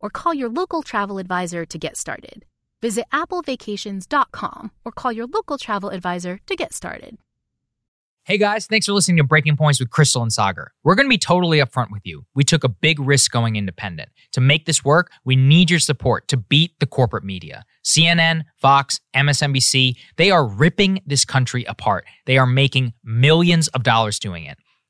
or call your local travel advisor to get started. Visit applevacations.com or call your local travel advisor to get started. Hey guys, thanks for listening to Breaking Points with Krystal and Saagar. We're going to be totally upfront with you. We took a big risk going independent. To make this work, we need your support to beat the corporate media. CNN, Fox, MSNBC, they are ripping this country apart. They are making millions of dollars doing it.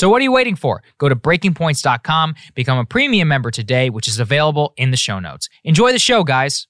So what are you waiting for? Go to breakingpoints.com, become a premium member today, which is available in the show notes. Enjoy the show, guys.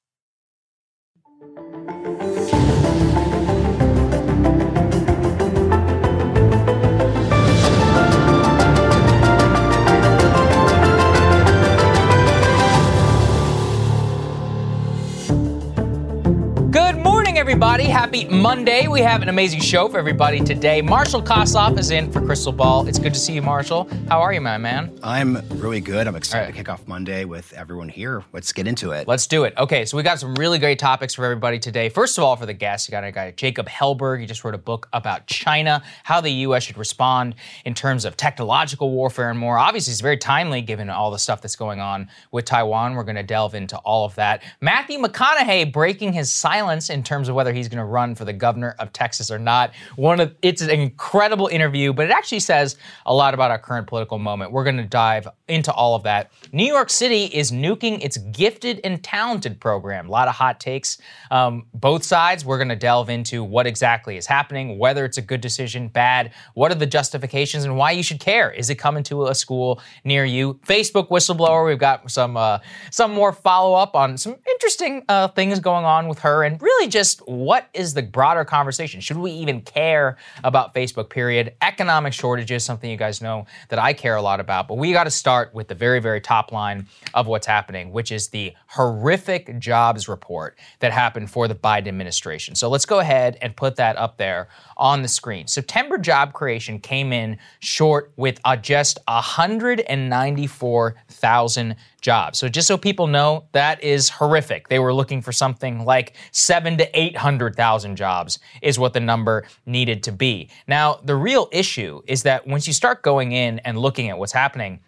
Everybody. Happy Monday. We have an amazing show for everybody today. Marshall Kosloff is in for Krystal Ball. It's good to see you, Marshall. How are you, my man? I'm really good. I'm excited right. to kick off Monday with everyone here. Let's get into it. Let's do it. Okay, so we got some really great topics for everybody today. First of all, for the guests, you got a guy, Jacob Helberg. He just wrote a book about China, how the U.S. should respond in terms of technological warfare and more. Obviously, it's very timely given all the stuff that's going on with Taiwan. We're going to delve into all of that. Matthew McConaughey breaking his silence in terms of whether he's going to run for the governor of Texas or not. One of it's an incredible interview, but it actually says a lot about our current political moment. We're going to dive into all of that. New York City is nuking its gifted and talented program. A lot of hot takes, um, both sides. We're going to delve into what exactly is happening, whether it's a good decision, bad. What are the justifications, and why you should care? Is it coming to a school near you? Facebook whistleblower. We've got some uh, some more follow up on some interesting uh, things going on with her, and really just what is the broader conversation? Should we even care about Facebook? Period. Economic shortages, something you guys know that I care a lot about, but we got to start with the very very top line of what's happening, which is the horrific jobs report that happened for the Biden administration. So let's go ahead and put that up there on the screen. September job creation came in short with uh, just 194,000 jobs. So just so people know, that is horrific. They were looking for something like seven to 800,000 jobs is what the number needed to be. Now, the real issue is that once you start going in and looking at what's happening,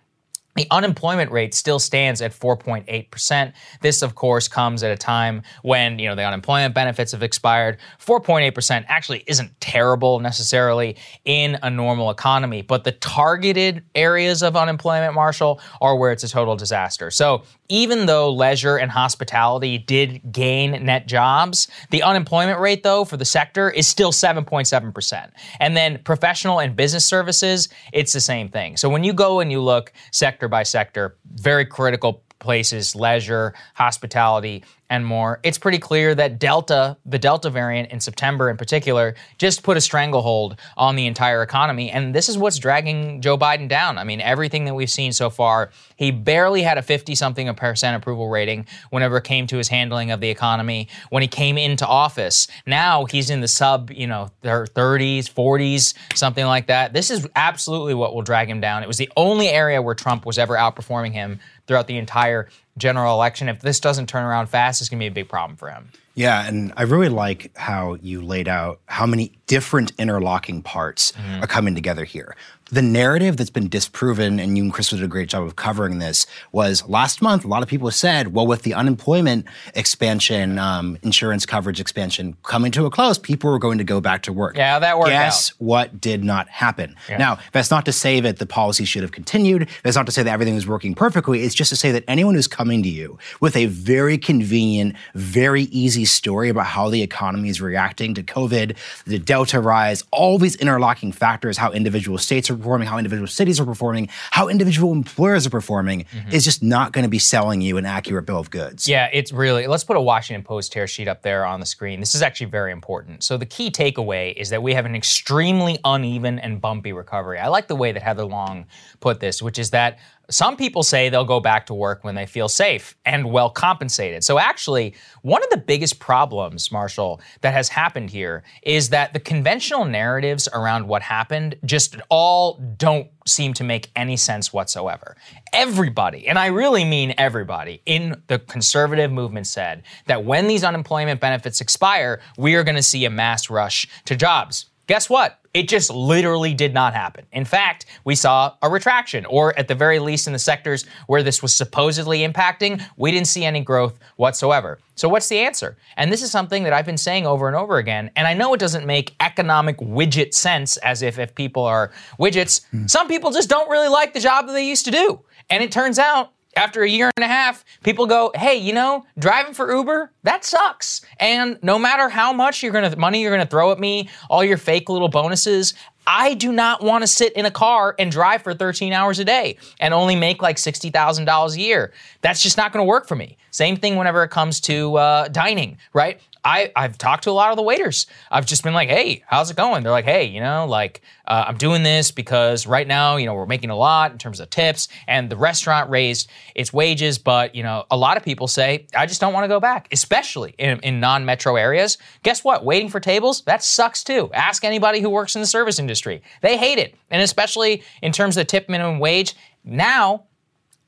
the unemployment rate still stands at 4.8%. This, of course, comes at a time when, you know, the unemployment benefits have expired. 4.8% actually isn't terrible necessarily in a normal economy, but the targeted areas of unemployment, Marshall, are where it's a total disaster. So even though leisure and hospitality did gain net jobs, the unemployment rate, though, for the sector is still 7.7%. And then professional and business services, it's the same thing. So when you go and you look sector by sector, very critical places leisure, hospitality, and more, it's pretty clear that Delta, the Delta variant in September in particular, just put a stranglehold on the entire economy. And this is what's dragging Joe Biden down. I mean, everything that we've seen so far, he barely had a 50 something percent approval rating whenever it came to his handling of the economy when he came into office. Now he's in the sub, you know, 30s, 40s, something like that. This is absolutely what will drag him down. It was the only area where Trump was ever outperforming him throughout the entire general election. If this doesn't turn around fast, it's going to be a big problem for him. Yeah, and I really like how you laid out how many different interlocking parts mm-hmm. are coming together here the narrative that's been disproven, and you and Chris did a great job of covering this, was last month, a lot of people said, well, with the unemployment expansion, um, insurance coverage expansion coming to a close, people were going to go back to work. Yeah, that worked Guess out. what did not happen? Yeah. Now, that's not to say that the policy should have continued. That's not to say that everything was working perfectly. It's just to say that anyone who's coming to you with a very convenient, very easy story about how the economy is reacting to COVID, the Delta rise, all these interlocking factors, how individual states are performing, how individual cities are performing, how individual employers are performing mm-hmm. is just not going to be selling you an accurate bill of goods. Yeah, it's really, let's put a Washington Post tear sheet up there on the screen. This is actually very important. So the key takeaway is that we have an extremely uneven and bumpy recovery. I like the way that Heather Long put this, which is that some people say they'll go back to work when they feel safe and well compensated. So, actually, one of the biggest problems, Marshall, that has happened here is that the conventional narratives around what happened just all don't seem to make any sense whatsoever. Everybody, and I really mean everybody, in the conservative movement said that when these unemployment benefits expire, we are going to see a mass rush to jobs. Guess what? It just literally did not happen. In fact, we saw a retraction, or at the very least in the sectors where this was supposedly impacting, we didn't see any growth whatsoever. So, what's the answer? And this is something that I've been saying over and over again. And I know it doesn't make economic widget sense as if if people are widgets, mm. some people just don't really like the job that they used to do. And it turns out after a year and a half, people go, "Hey, you know, driving for Uber, that sucks." And no matter how much you're to money you're to throw at me, all your fake little bonuses, I do not want to sit in a car and drive for 13 hours a day and only make like $60,000 a year. That's just not going to work for me. Same thing whenever it comes to uh, dining, right? I, I've talked to a lot of the waiters. I've just been like, hey, how's it going? They're like, hey, you know, like, uh, I'm doing this because right now, you know, we're making a lot in terms of tips, and the restaurant raised its wages. But, you know, a lot of people say, I just don't want to go back, especially in, in non metro areas. Guess what? Waiting for tables, that sucks too. Ask anybody who works in the service industry. They hate it. And especially in terms of the tip minimum wage, now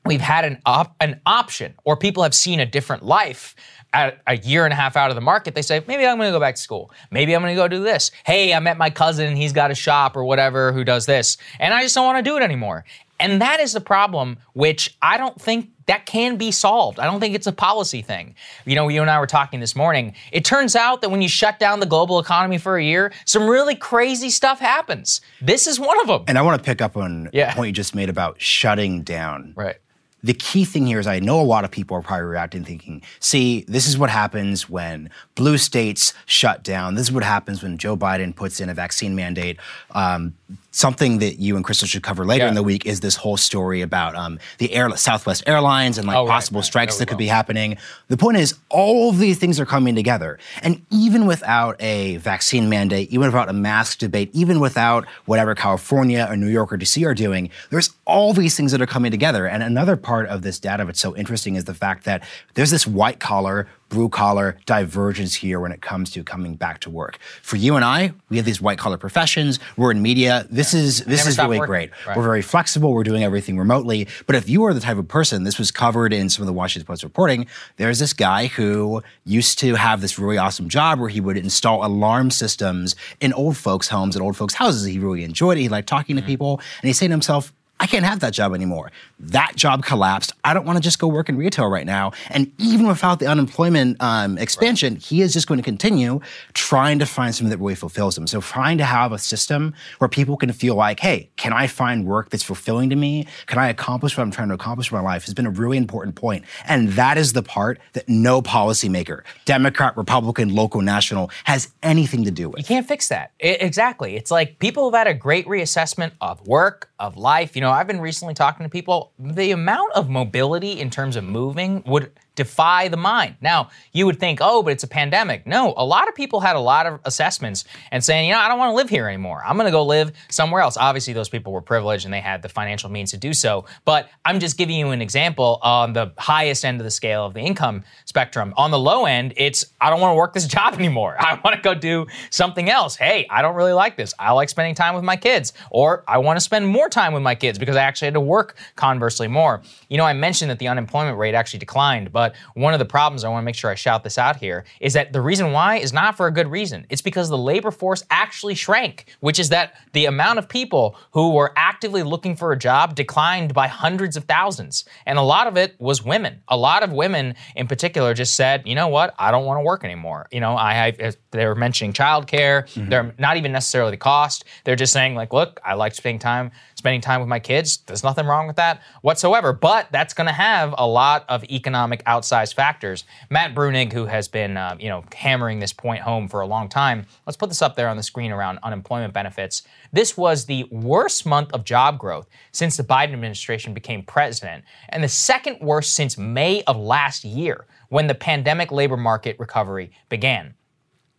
we've had an, op- an option, or people have seen a different life at a year and a half out of the market, they say, maybe I'm going to go back to school. Maybe I'm going to go do this. Hey, I met my cousin, he's got a shop or whatever who does this, and I just don't want to do it anymore. And that is the problem, which I don't think that can be solved. I don't think it's a policy thing. You know, you and I were talking this morning. It turns out that when you shut down the global economy for a year, some really crazy stuff happens. This is one of them. And I want to pick up on yeah. the point you just made about shutting down. Right the key thing here is I know a lot of people are probably reacting thinking, see, this is what happens when blue states shut down. This is what happens when Joe Biden puts in a vaccine mandate. Um, something that you and Krystal should cover later yeah. in the week is this whole story about um, the air, Southwest Airlines and like oh, possible right, strikes that could be happening. The point is, all of these things are coming together, and even without a vaccine mandate, even without a mask debate, even without whatever California or New York or DC are doing, there's all these things that are coming together. And another part of this data that's so interesting is the fact that there's this white collar blue collar divergence here when it comes to coming back to work. For you and I, we have these white collar professions. We're in media. This yeah. is this is really working. great. Right. We're very flexible. We're doing everything remotely. But if you are the type of person, this was covered in some of the Washington Post reporting. There's this guy who used to have this really awesome job where he would install alarm systems in old folks' homes and old folks' houses. He really enjoyed it. He liked talking to mm-hmm. people, and he's saying to himself, I can't have that job anymore. That job collapsed. I don't want to just go work in retail right now. And even without the unemployment um, expansion, right. he is just going to continue trying to find something that really fulfills him. So trying to have a system where people can feel like, hey, can I find work that's fulfilling to me? Can I accomplish what I'm trying to accomplish in my life has been a really important point. And that is the part that no policymaker, Democrat, Republican, local, national, has anything to do with. You can't fix that. It, exactly. It's like people have had a great reassessment of work, of life. You know, I've been recently talking to people. The amount of mobility in terms of moving would defy the mind. Now, you would think, oh, but it's a pandemic. No, a lot of people had a lot of assessments and saying, you know, I don't want to live here anymore. I'm going to go live somewhere else. Obviously, those people were privileged and they had the financial means to do so. But I'm just giving you an example on the highest end of the scale of the income spectrum. On the low end, it's, I don't want to work this job anymore. I want to go do something else. Hey, I don't really like this. I like spending time with my kids, or I want to spend more time with my kids because I actually had to work conversely more. You know, I mentioned that the unemployment rate actually declined, but one of the problems, I want to make sure I shout this out here, is that the reason why is not for a good reason. It's because the labor force actually shrank, which is that the amount of people who were actively looking for a job declined by hundreds of thousands. And a lot of it was women. A lot of women in particular just said, you know what, I don't want to work anymore. You know, I, I they were mentioning childcare. Mm-hmm. They're not even necessarily the cost. They're just saying like, look, I like spending time spending time with my kids. There's nothing wrong with that whatsoever. But that's going to have a lot of economic outsized factors. Matt Bruenig, who has been uh, you know hammering this point home for a long time, let's put this up there on the screen around unemployment benefits. This was the worst month of job growth since the Biden administration became president, and the second worst since May of last year when the pandemic labor market recovery began.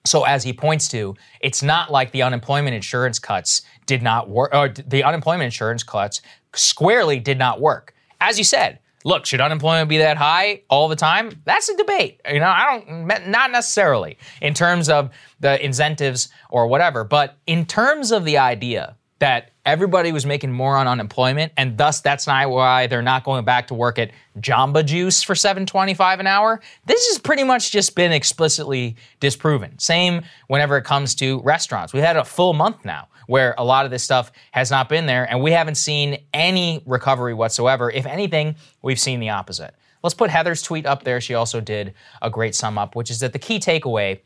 So, as he points to, it's not like the unemployment insurance cuts did not work, or the unemployment insurance cuts squarely did not work. As you said, look, should unemployment be that high all the time? That's a debate. You know, I don't, not necessarily in terms of the incentives or whatever, but in terms of the idea that everybody was making more on unemployment, and thus that's not why they're not going back to work at Jamba Juice for 7.25 an hour. This has pretty much just been explicitly disproven. Same whenever it comes to restaurants. We've had a full month now where a lot of this stuff has not been there, and we haven't seen any recovery whatsoever. If anything, we've seen the opposite. Let's put Heather's tweet up there. She also did a great sum up, which is that the key takeaway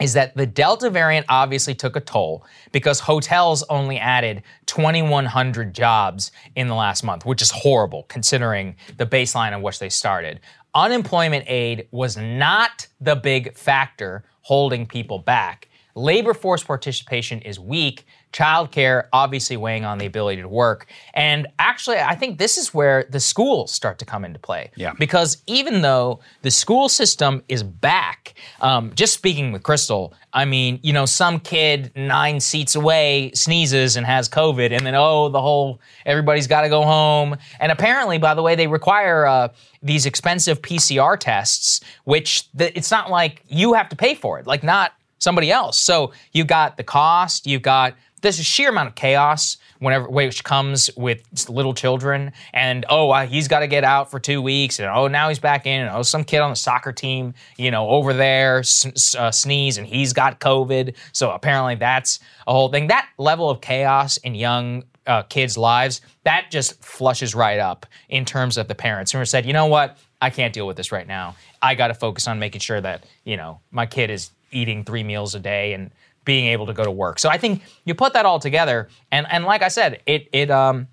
is that the Delta variant obviously took a toll because hotels only added 2,100 jobs in the last month, which is horrible considering the baseline on which they started. Unemployment aid was not the big factor holding people back. Labor force participation is weak, childcare obviously weighing on the ability to work. And actually, I think this is where the schools start to come into play. Yeah. Because even though the school system is back, um, just speaking with Krystal, I mean, you know, some kid nine seats away sneezes and has COVID, and then, oh, the whole, everybody's got to go home. And apparently, by the way, they require uh, these expensive PCR tests, which the, it's not like you have to pay for it, like, not somebody else. So you got the cost, you've got there's a sheer amount of chaos whenever which comes with little children. And oh he's got to get out for two weeks. And oh now he's back in. And oh some kid on the soccer team you know over there s- uh, sneeze and he's got covid. So apparently that's a whole thing. That level of chaos in young uh, kids lives that just flushes right up in terms of the parents who said you know what? I can't deal with this right now. I got to focus on making sure that you know my kid is eating three meals a day and being able to go to work. So I think you put that all together, and and like I said, it it um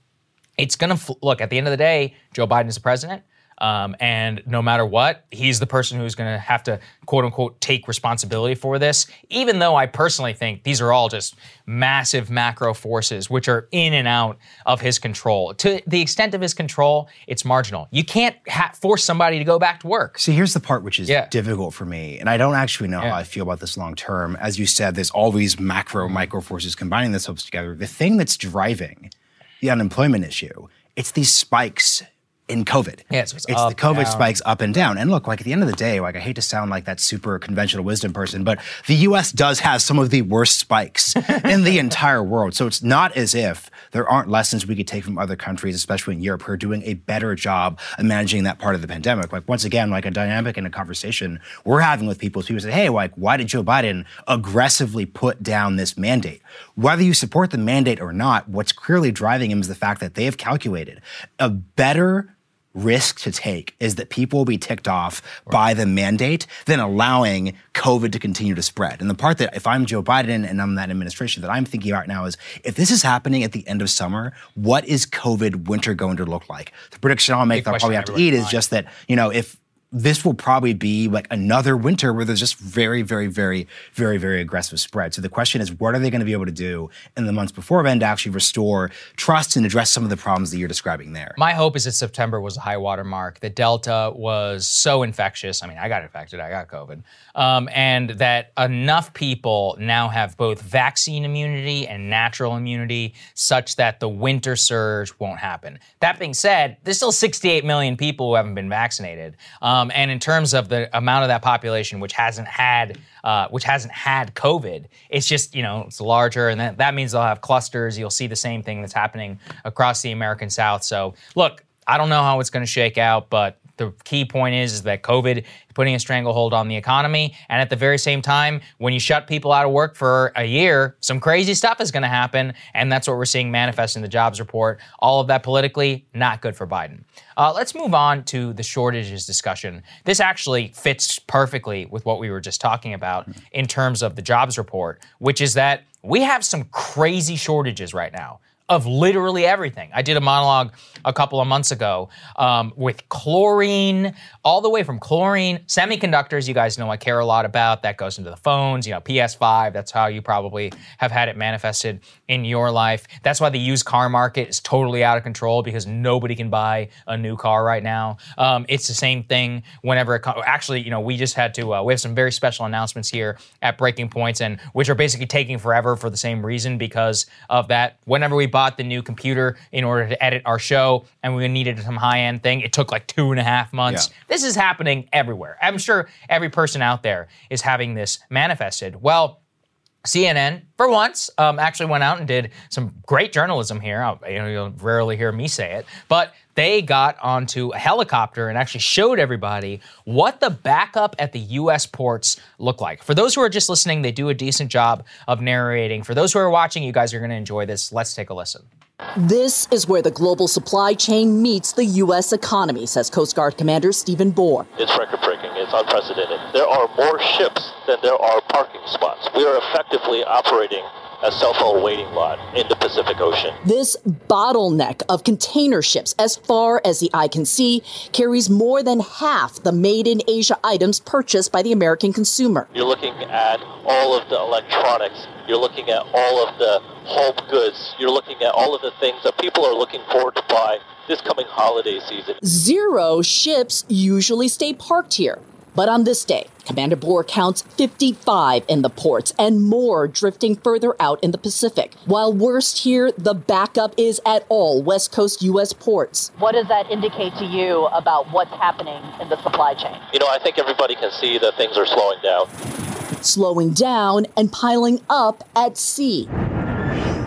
it's gonna fl- look at the end of the day, Joe Biden is the president. Um, and no matter what, he's the person who's going to have to quote unquote take responsibility for this. Even though I personally think these are all just massive macro forces which are in and out of his control. To the extent of his control, it's marginal. You can't ha- force somebody to go back to work. See, here's the part which is Yeah. difficult for me, and I don't actually know Yeah. how I feel about this long term. As you said, there's all these macro, micro forces combining themselves together. The thing that's driving the unemployment issue, it's these spikes in COVID. Yeah, so it's the up, COVID down. spikes up and down. And look, like at the end of the day, like I hate to sound like that super conventional wisdom person, but the US does have some of the worst spikes in the entire world. So it's not as if there aren't lessons we could take from other countries, especially in Europe, who are doing a better job of managing that part of the pandemic. Like once again, like a dynamic and a conversation we're having with people, is people say, hey, like, why did Joe Biden aggressively put down this mandate? Whether you support the mandate or not, what's clearly driving him is the fact that they have calculated a better risk to take is that people will be ticked off by the mandate than allowing COVID to continue to spread. And the part that if I'm Joe Biden and I'm that administration that I'm thinking about now is if this is happening at the end of summer, what is COVID winter going to look like? The prediction I'll make Big that I'll probably have to eat is just that, you know, if this will probably be like another winter where there's just very, very, very, very, very aggressive spread. So the question is, what are they going to be able to do in the months before then to actually restore trust and address some of the problems that you're describing there? My hope is that September was a high water mark. That Delta was so infectious. I mean, I got infected. I got COVID, um, and that enough people now have both vaccine immunity and natural immunity, such that the winter surge won't happen. That being said, there's still 68 million people who haven't been vaccinated. Um, um, and in terms of the amount of that population which hasn't had uh, which hasn't had COVID, it's just you know it's larger, and that, that means they'll have clusters. You'll see the same thing that's happening across the American South. So look, I don't know how it's going to shake out, but the key point is, is that COVID is putting a stranglehold on the economy. And at the very same time, when you shut people out of work for a year, some crazy stuff is going to happen. And that's what we're seeing manifest in the jobs report. All of that politically, not good for Biden. Uh, let's move on to the shortages discussion. This actually fits perfectly with what we were just talking about in terms of the jobs report, which is that we have some crazy shortages right now of literally everything. I did a monologue a couple of months ago um, with chlorine, all the way from chlorine, semiconductors, you guys know I care a lot about. That goes into the phones, you know, PS5, that's how you probably have had it manifested in your life. That's why the used car market is totally out of control because nobody can buy a new car right now. Um, it's the same thing whenever it co- actually, you know, we just had to, uh, we have some very special announcements here at Breaking Points and which are basically taking forever for the same reason because of that. Whenever we buy bought the new computer in order to edit our show, and we needed some high end thing. It took like two and a half months. Yeah. This is happening everywhere. I'm sure every person out there is having this manifested. Well, CNN, for once, um, actually went out and did some great journalism here. You know, you'll rarely hear me say it, but they got onto a helicopter and actually showed everybody what the backup at the U.S. ports look like. For those who are just listening, they do a decent job of narrating. For those who are watching, you guys are going to enjoy this. Let's take a listen. This is where the global supply chain meets the U.S. economy, says Coast Guard Commander Stephen Bohr. It's record unprecedented. There are more ships than there are parking spots. We are effectively operating a cell phone waiting lot in the Pacific Ocean. This bottleneck of container ships, as far as the eye can see, carries more than half the made in Asia items purchased by the American consumer. You're looking at all of the electronics, you're looking at all of the home goods, you're looking at all of the things that people are looking forward to buy this coming holiday season. Zero ships usually stay parked here. But on this day, Commander Bohr counts 55 in the ports and more drifting further out in the Pacific. While worst here, the backup is at all West Coast U.S. ports. What does that indicate to you about what's happening in the supply chain? You know, I think everybody can see that things are slowing down. Slowing down and piling up at sea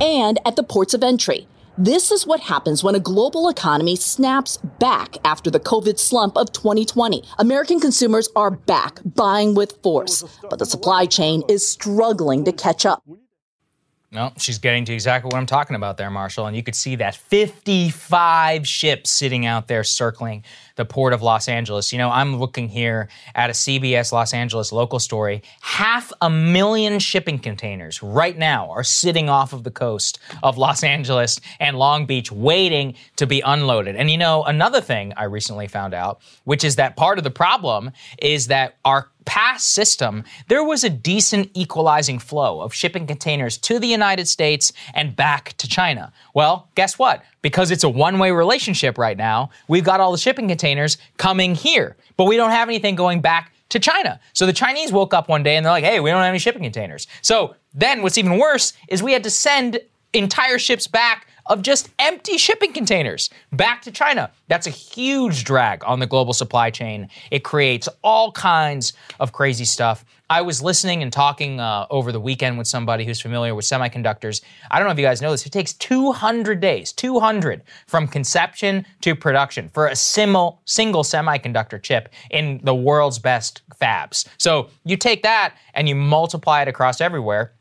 and at the ports of entry. This is what happens when a global economy snaps back after the COVID slump of 2020. American consumers are back buying with force, but the supply chain is struggling to catch up. No, she's getting to exactly what I'm talking about there, Marshall. And you could see that 55 ships sitting out there circling the port of Los Angeles. You know, I'm looking here at a CBS Los Angeles local story. Half a million shipping containers right now are sitting off of the coast of Los Angeles and Long Beach waiting to be unloaded. And you know, another thing I recently found out, which is that part of the problem is that our past system, there was a decent equalizing flow of shipping containers to the United States and back to China. Well, guess what? Because it's a one way relationship right now, we've got all the shipping containers coming here, but we don't have anything going back to China. So the Chinese woke up one day and they're like, hey, we don't have any shipping containers. So then what's even worse is we had to send entire ships back of just empty shipping containers back to China. That's a huge drag on the global supply chain. It creates all kinds of crazy stuff. I was listening and talking uh, over the weekend with somebody who's familiar with semiconductors. I don't know if you guys know this. It takes 200 days, 200 from conception to production for a single, single semiconductor chip in the world's best fabs. So you take that and you multiply it across everywhere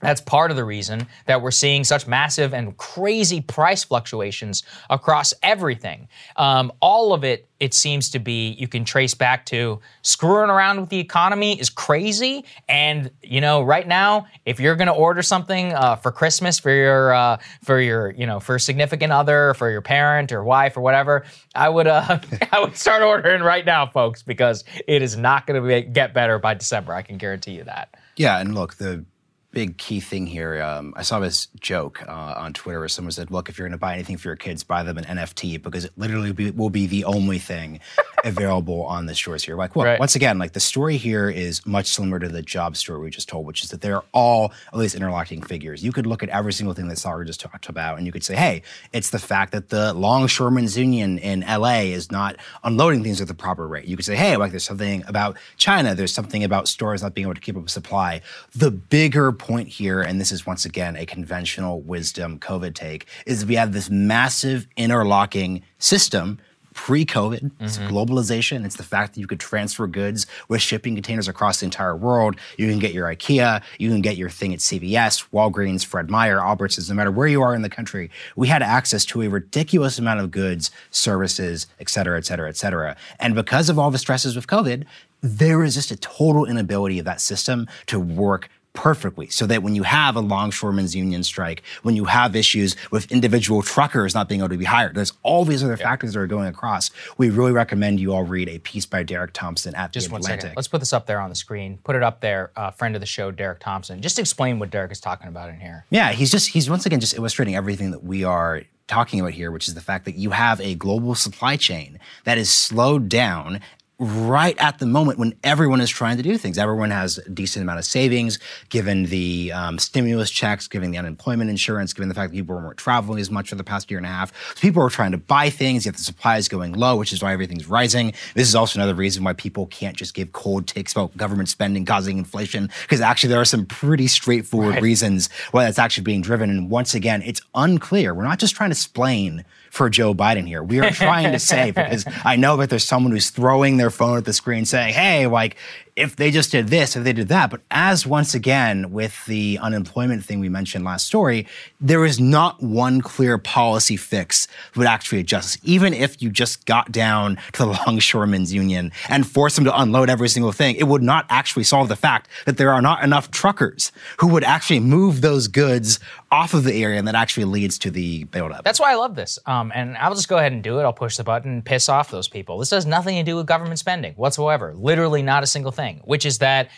That's part of the reason that we're seeing such massive and crazy price fluctuations across everything. Um, all of it, it seems to be, you can trace back to screwing around with the economy is crazy. And you know, right now, if you're going to order something uh, for Christmas for your uh, for your you know for a significant other, for your parent or wife or whatever, I would uh, I would start ordering right now, folks, because it is not going to get better by December. I can guarantee you that. Yeah, and look, the big key thing here. Um, I saw this joke uh, on Twitter where someone said, "Look, if you're going to buy anything for your kids, buy them an NFT because it literally be, will be the only thing available on the stores here." Like, well, Right. once again, like the story here is much similar to the job story we just told, which is that they're all at least interlocking figures. You could look at every single thing that Saagar just talked about, and you could say, "Hey, it's the fact that the Longshoremen's Union in LA is not unloading things at the proper rate." You could say, "Hey, like there's something about China. There's something about stores not being able to keep up with supply." The bigger point here, and this is once again a conventional wisdom COVID take, is we have this massive interlocking system pre-COVID. It's mm-hmm. globalization. It's the fact that you could transfer goods with shipping containers across the entire world. You can get your IKEA. You can get your thing at CVS, Walgreens, Fred Meyer, Albertsons. No matter where you are in the country, we had access to a ridiculous amount of goods, services, et cetera, et cetera, et cetera. And because of all the stresses with COVID, there is just a total inability of that system to work perfectly so that when you have a longshoremen's union strike, when you have issues with individual truckers not being able to be hired, there's all these other factors that are going across. We really recommend you all read a piece by Derek Thompson at Just The one Atlantic. second. Let's put this up there on the screen. Put it up there. Uh, friend of the show, Derek Thompson. Just explain what Derek is talking about in here. Yeah, he's just he's once again just illustrating everything that we are talking about here, which is the fact that you have a global supply chain that is slowed down right at the moment when everyone is trying to do things. Everyone has a decent amount of savings, given the um, stimulus checks, given the unemployment insurance, given the fact that people weren't traveling as much for the past year and a half. So people are trying to buy things, yet the supply is going low, which is why everything's rising. This is also another reason why people can't just give cold takes about government spending causing inflation, because actually there are some pretty straightforward reasons why that's actually being driven. And once again, it's unclear. We're not just trying to explain for Joe Biden here. We are trying to say, because I know that there's someone who's throwing their phone at the screen saying, hey, like, if they just did this, if they did that. But as once again, with the unemployment thing we mentioned last story, there is not one clear policy fix that would actually adjust. Even if you just got down to the Longshoremen's Union and forced them to unload every single thing, it would not actually solve the fact that there are not enough truckers who would actually move those goods off of the area and that actually leads to the buildup. That's why I love this. Um, and I'll just go ahead and do it. I'll push the button and piss off those people. This has nothing to do with government spending whatsoever. Literally not a single thing, which is that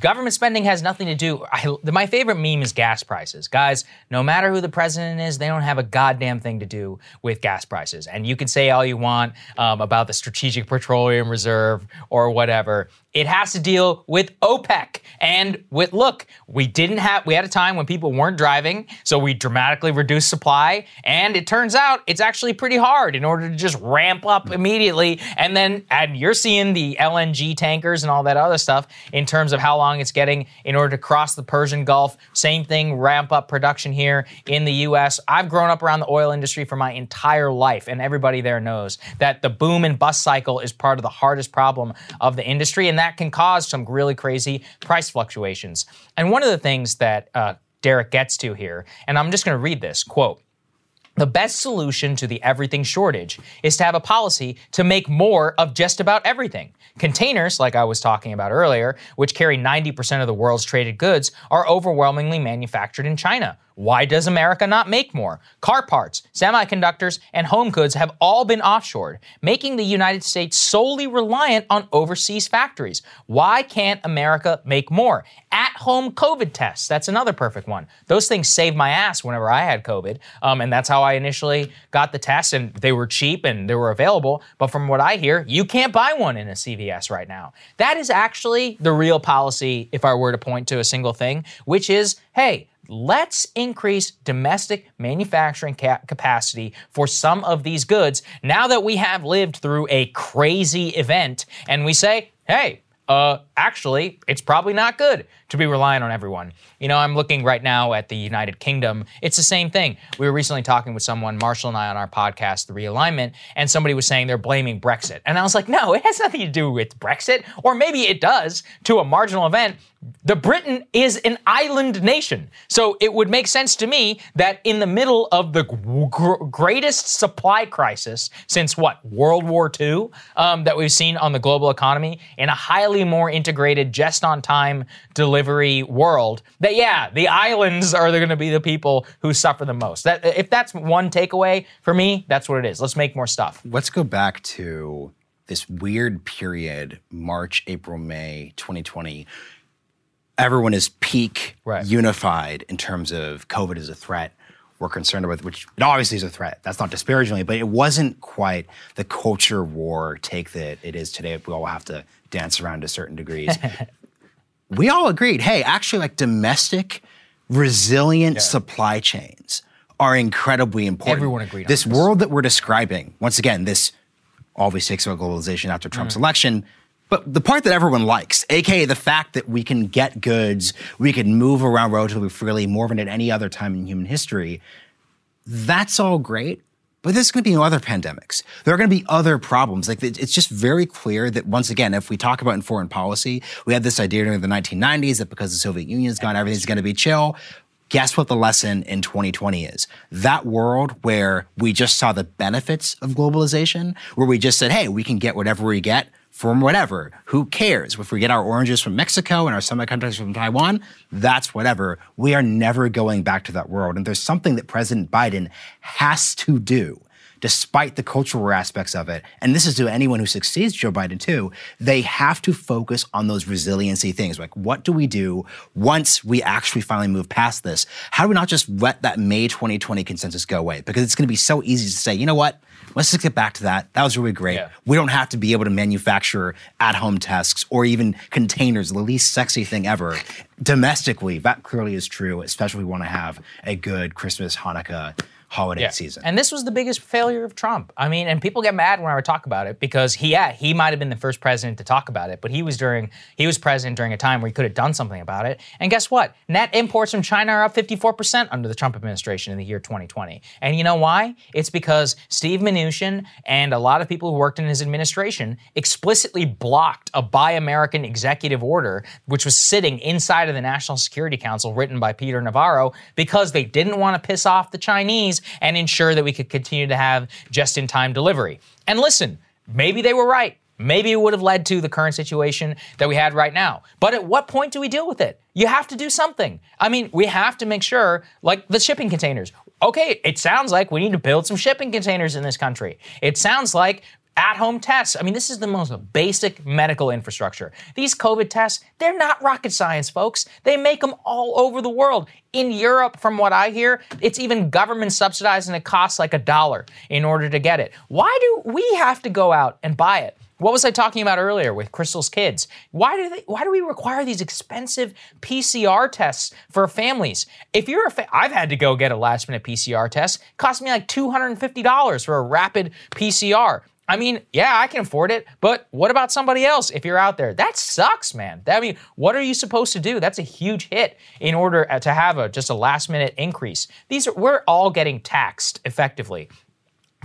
government spending has nothing to do. I, my favorite meme is gas prices. Guys, no matter who the president is, they don't have a goddamn thing to do with gas prices. And you can say all you want um, about the Strategic Petroleum Reserve or whatever. It has to deal with OPEC and with look, we didn't have we had a time when people weren't driving, so we dramatically reduced supply, and it turns out it's actually pretty hard in order to just ramp up immediately. And then and you're seeing the LNG tankers and all that other stuff in terms of how long it's getting in order to cross the Persian Gulf. Same thing, ramp up production here in the US. I've grown up around the oil industry for my entire life, and everybody there knows that the boom and bust cycle is part of the hardest problem of the industry, and that can cause some really crazy price fluctuations. And one of the things that uh, Derek gets to here, and I'm just going to read this quote. The best solution to the everything shortage is to have a policy to make more of just about everything. Containers, like I was talking about earlier, which carry 90% of the world's traded goods, are overwhelmingly manufactured in China. Why does America not make more? Car parts, semiconductors, and home goods have all been offshored, making the United States solely reliant on overseas factories. Why can't America make more? At home COVID tests, that's another perfect one. Those things saved my ass whenever I had COVID, um, and that's how I initially got the tests, and they were cheap and they were available. But from what I hear, you can't buy one in a CVS right now. That is actually the real policy, if I were to point to a single thing, which is hey, let's increase domestic manufacturing ca- capacity for some of these goods now that we have lived through a crazy event and we say, hey, uh, actually, it's probably not good to be relying on everyone. You know, I'm looking right now at the United Kingdom. It's the same thing. We were recently talking with someone, Marshall and I, on our podcast, The Realignment, and somebody was saying they're blaming Brexit. And I was like, no, it has nothing to do with Brexit. Or maybe it does to a marginal event. The Britain is an island nation. So it would make sense to me that in the middle of the gr- greatest supply crisis since what, World War II, um, that we've seen on the global economy, in a highly more integrated, just on time delivery world, that yeah, the islands are going to be the people who suffer the most. That if that's one takeaway for me, that's what it is. Let's make more stuff. Let's go back to this weird period, March, April, May 2020. Everyone is peak Right. unified in terms of COVID as a threat. We're concerned with, which it obviously is a threat. That's not disparagingly, but it wasn't quite the culture war take that it is today. We all have to dance around to certain degrees. we all agreed, hey, actually, like domestic, resilient supply chains are incredibly important. Everyone agreed this. world that we're describing, once again, this always takes about globalization after Trump's Mm. election. But the part that everyone likes, aka the fact that we can get goods, we can move around relatively freely more than at any other time in human history, that's all great. But there's going to be other pandemics. There are going to be other problems. Like it's just very clear that once again, if we talk about in foreign policy, we had this idea during the 1990s that because the Soviet Union's gone, everything's going to be chill. Guess what the lesson in 2020 is? That world where we just saw the benefits of globalization, where we just said, hey, we can get whatever we get from whatever. Who cares? If we get our oranges from Mexico and our semiconductors from Taiwan, that's whatever. We are never going back to that world. And there's something that President Biden has to do despite the cultural aspects of it, and this is to anyone who succeeds Joe Biden too, they have to focus on those resiliency things. Like, what do we do once we actually finally move past this? How do we not just let that May 2020 consensus go away? Because it's going to be so easy to say, you know what? Let's just get back to that. That was really great. Yeah. We don't have to be able to manufacture at home tests or even containers, the least sexy thing ever. Domestically, that clearly is true, especially if we want to have a good Christmas, Hanukkah holiday season. And this was the biggest failure of Trump. I mean, and people get mad when I talk about it because he, yeah, he might have been the first president to talk about it, but he was during, he was president during a time where he could have done something about it. And guess what? Net imports from China are up 54% under the Trump administration in the year 2020. And you know why? It's because Steve Mnuchin and a lot of people who worked in his administration explicitly blocked a Buy American executive order, which was sitting inside of the National Security Council, written by Peter Navarro, because they didn't want to piss off the Chinese and ensure that we could continue to have just in time delivery. And listen, maybe they were right. Maybe it would have led to the current situation that we had right now. But at what point do we deal with it? You have to do something. I mean, we have to make sure, like the shipping containers. Okay, it sounds like we need to build some shipping containers in this country. It sounds like at home tests. I mean, this is the most basic medical infrastructure. These COVID tests, they're not rocket science, folks. They make them all over the world. In Europe, from what I hear, it's even government subsidized and it costs like a dollar in order to get it. Why do we have to go out and buy it? What was I talking about earlier with Krystal's kids? Why do they, why do we require these expensive PCR tests for families? If you're a fa- I've had to go get a last minute PCR test. It cost me like $250 for a rapid PCR. I mean, yeah, I can afford it, but what about somebody else if you're out there? That sucks, man. I mean, what are you supposed to do? That's a huge hit in order uh, to have a just a last minute increase. These are, we're all getting taxed effectively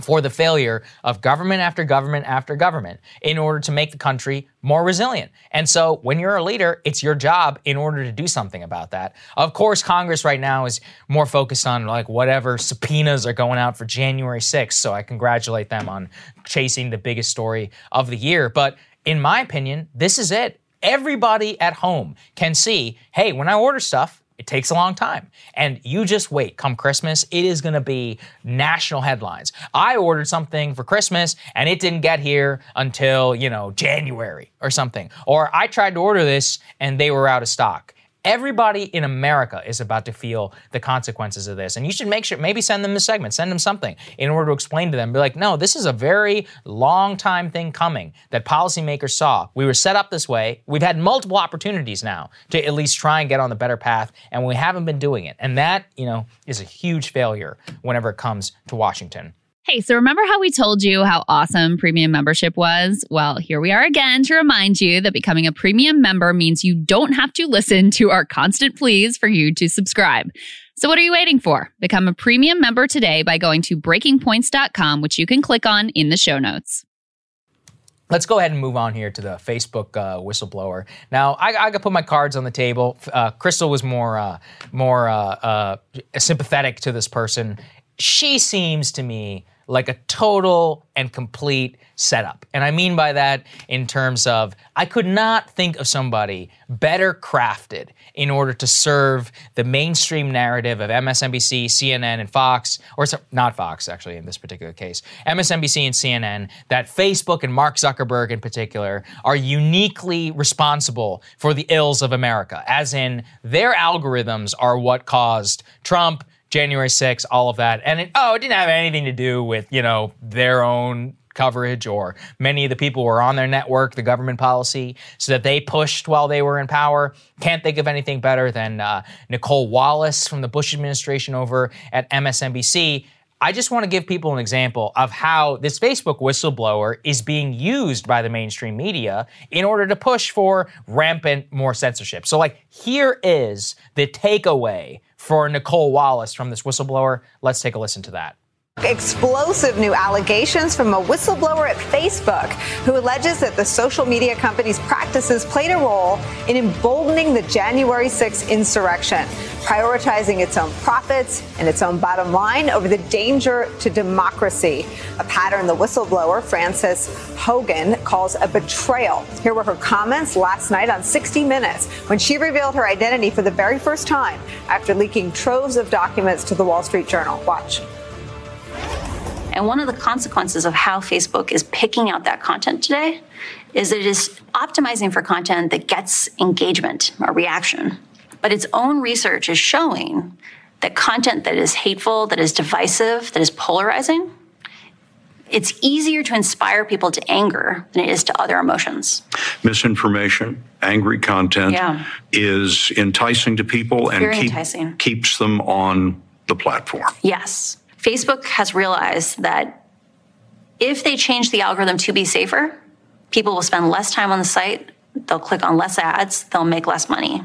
for the failure of government after government after government in order to make the country more resilient. And so when you're a leader, it's your job in order to do something about that. Of course, Congress right now is more focused on like whatever subpoenas are going out for January 6th. So I congratulate them on chasing the biggest story of the year. But in my opinion, this is it. Everybody at home can see, hey, when I order stuff, it takes a long time. And you just wait. Come Christmas, it is going to be national headlines. I ordered something for Christmas and it didn't get here until, you know, January or something. Or I tried to order this and they were out of stock. Everybody in America is about to feel the consequences of this. And you should make sure, maybe send them the segment, send them something in order to explain to them. Be like, no, this is a very long time thing coming that policymakers saw. We were set up this way. We've had multiple opportunities now to at least try and get on the better path, and we haven't been doing it. And that, you know, is a huge failure whenever it comes to Washington. Hey, so remember how we told you how awesome premium membership was? Well, here we are again to remind you that becoming a premium member means you don't have to listen to our constant pleas for you to subscribe. So what are you waiting for? Become a premium member today by going to breakingpoints.com, which you can click on in the show notes. Let's go ahead and move on here to the Facebook uh, whistleblower. Now, I, I got put my cards on the table. Uh, Krystal was more uh, more uh, uh, sympathetic to this person. She seems to me like a total and complete setup. And I mean by that in terms of I could not think of somebody better crafted in order to serve the mainstream narrative of MSNBC, CNN, and Fox, or not Fox actually in this particular case, MSNBC and CNN, that Facebook and Mark Zuckerberg in particular are uniquely responsible for the ills of America, as in their algorithms are what caused Trump January 6th, all of that. And it, oh, it didn't have anything to do with, you know, their own coverage or many of the people who were on their network, the government policy, so that they pushed while they were in power. Can't think of anything better than uh, Nicolle Wallace from the Bush administration over at MSNBC. I just want to give people an example of how this Facebook whistleblower is being used by the mainstream media in order to push for rampant more censorship. So, like, here is the takeaway for Nicolle Wallace from this whistleblower. Let's take a listen to that. Explosive new allegations from a whistleblower at Facebook who alleges that the social media company's practices played a role in emboldening the January 6th insurrection, prioritizing its own profits and its own bottom line over the danger to democracy. A pattern the whistleblower, Frances Haugen calls a betrayal. Here were her comments last night on 60 Minutes when she revealed her identity for the very first time after leaking troves of documents to the Wall Street Journal. Watch. And one of the consequences of how Facebook is picking out that content today is that it is optimizing for content that gets engagement or reaction. But its own research is showing that content that is hateful, that is divisive, that is polarizing, it's easier to inspire people to anger than it is to other emotions. Misinformation, angry content yeah. is enticing to people and keep, keeps them on the platform. Yes. Facebook has realized that if they change the algorithm to be safer, people will spend less time on the site, they'll click on less ads, they'll make less money.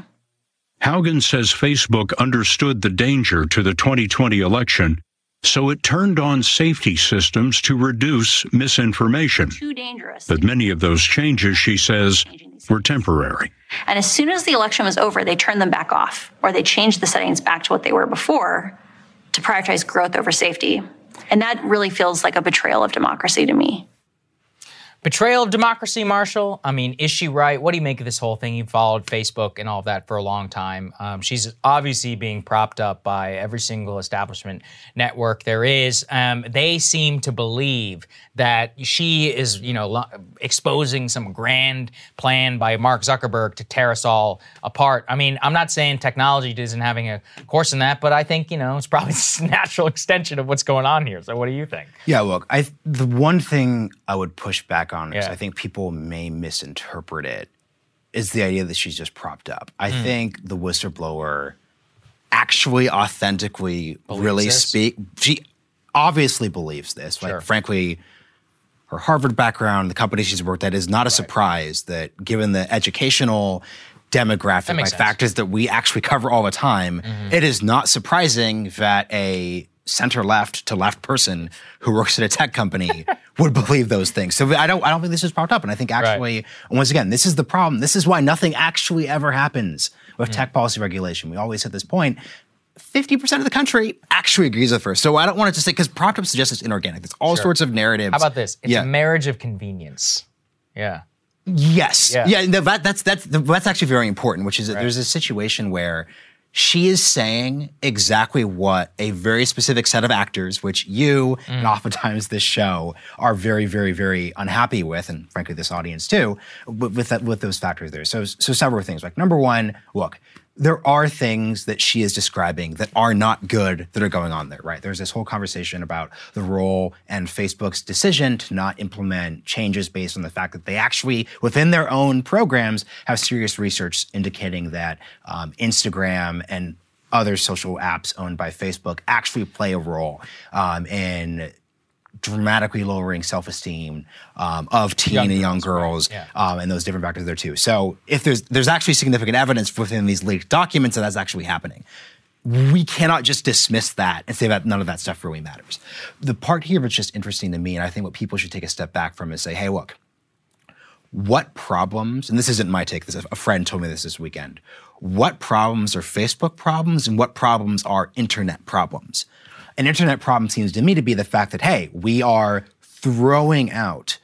Haugen says Facebook understood the danger to the 2020 election, so it turned on safety systems to reduce misinformation. Too dangerous. But many of those changes, she says, were temporary. And as soon as the election was over, they turned them back off, or they changed the settings back to what they were before to prioritize growth over safety. And that really feels like a betrayal of democracy to me. Betrayal of democracy, Marshall. I mean, is she right? What do you make of this whole thing? You followed Facebook and all of that for a long time. Um, she's obviously being propped up by every single establishment network there is. Um, they seem to believe that she is, you know, lo- exposing some grand plan by Mark Zuckerberg to tear us all apart. I mean, I'm not saying technology isn't having a course in that, but I think you know it's probably a natural extension of what's going on here. So, what do you think? Yeah, look, I the one thing I would push back back on because yeah. I think people may misinterpret it is the idea that she's just propped up. I mm. think the whistleblower actually authentically believes really this? speak she obviously believes this. Sure. Like frankly, her Harvard background, the company she's worked at is not a right. surprise that given the educational demographic like factors that we actually cover all the time, mm-hmm. it is not surprising that a center left to left person who works at a tech company would believe those things. So I don't I don't think this is propped up. And I think actually, right. once again, this is the problem. This is why nothing actually ever happens with mm. tech policy regulation. We always hit this point. 50% of the country actually agrees with her. So I don't want it to say, because propped up suggests it's inorganic. There's all sure. sorts of narratives. How about this? It's yeah. a marriage of convenience. Yeah. Yes. Yeah. yeah that, that's, that's, that's actually very important, which is that right. there's a situation where she is saying exactly what a very specific set of actors, which you mm. and oftentimes this show are very, very, very unhappy with, and frankly this audience too, with with, that, with those factors there. So, so several things. Like number one, look, there are things that she is describing that are not good that are going on there, right? There's this whole conversation about the role and Facebook's decision to not implement changes based on the fact that they actually, within their own programs, have serious research indicating that um, Instagram and other social apps owned by Facebook actually play a role um, in dramatically lowering self-esteem um, of teen Young and young girls, girls, um, and those different factors there too. So if there's there's actually significant evidence within these leaked documents that that's actually happening. We cannot just dismiss that and say that none of that stuff really matters. The part here that's just interesting to me, and I think what people should take a step back from is say, hey, look, what problems, and this isn't my take, this a friend told me this this weekend. What problems are Facebook problems and what problems are internet problems? An internet problem seems to me to be the fact that, hey, we are throwing out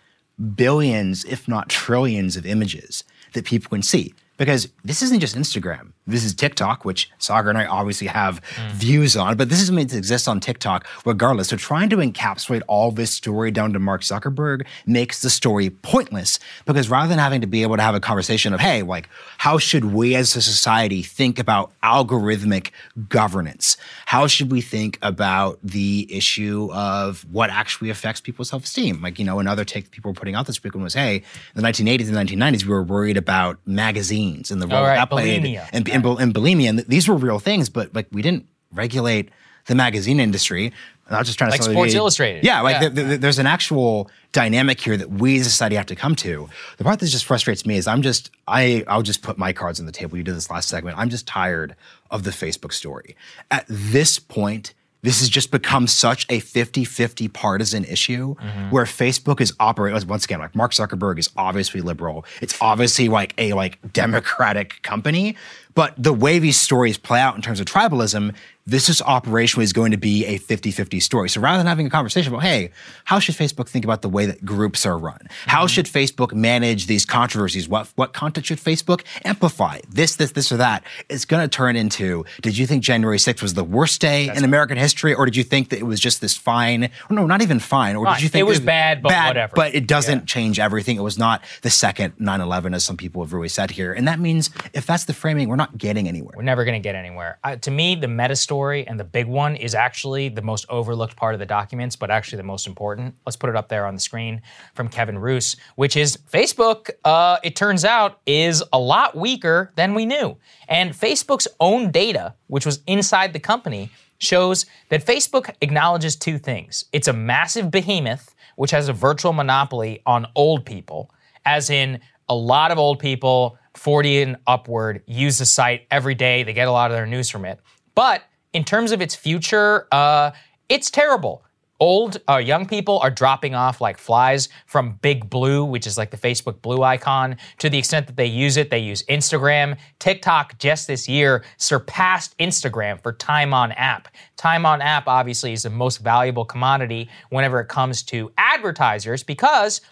billions, if not trillions, of images that people can see. Because this isn't just Instagram. This is TikTok, which Saagar and I obviously have mm. views on, but this is meant to exist on TikTok regardless. So trying to encapsulate all this story down to Mark Zuckerberg makes the story pointless because rather than having to be able to have a conversation of, hey, like, how should we as a society think about algorithmic governance? How should we think about the issue of what actually affects people's self esteem? Like, you know, another take people were putting out this weekend was, hey, in the 1980s and 1990s, we were worried about magazines and the role Oh, right, that played and, and, and bulimia. And th- these were real things, but like we didn't regulate the magazine industry. I'm not just trying to Like Sports the- Illustrated. Yeah, like Yeah. th- th- there's an actual dynamic here that we as a society have to come to. The part that just frustrates me is I'm just I I'll just put my cards on the table. You did this last segment. I'm just tired of the Facebook story. At this point, this has just become such a 50-50 partisan issue Mm-hmm. where Facebook is operating once again like Mark Zuckerberg is obviously liberal. It's obviously like a like democratic company, but the way these stories play out in terms of tribalism, this is operationally is going to be a 50-50 story. So rather than having a conversation about, hey, how should Facebook think about the way that groups are run? Mm-hmm. How should Facebook manage these controversies? What what content should Facebook amplify? This, this, this, or that. It's going to turn into, did you think January 6th was the worst day in American history? Or did you think that it was just this fine, no, not even fine. Or Fine. did you think It was bad, but whatever. But it doesn't change everything. It was not the second 9-11, as some people have really said here. And that means if that's the framing, we're not getting anywhere. We're never going to get anywhere. Uh, to me, the meta story and the big one is actually the most overlooked part of the documents, but actually the most important. Let's put it up there on the screen from Kevin Roose, which is Facebook, uh, it turns out, is a lot weaker than we knew. And Facebook's own data, which was inside the company, shows that Facebook acknowledges two things it's a massive behemoth, which has a virtual monopoly on old people, as in a lot of old people, 40 and upward, use the site every day. They get a lot of their news from it. But in terms of its future, uh, it's terrible. Old, uh, young people are dropping off like flies from Big Blue, which is like the Facebook Blue icon, to the extent that they use it. They use Instagram. TikTok just this year surpassed Instagram for time on app. Time on app, obviously, is the most valuable commodity whenever it comes to advertisers because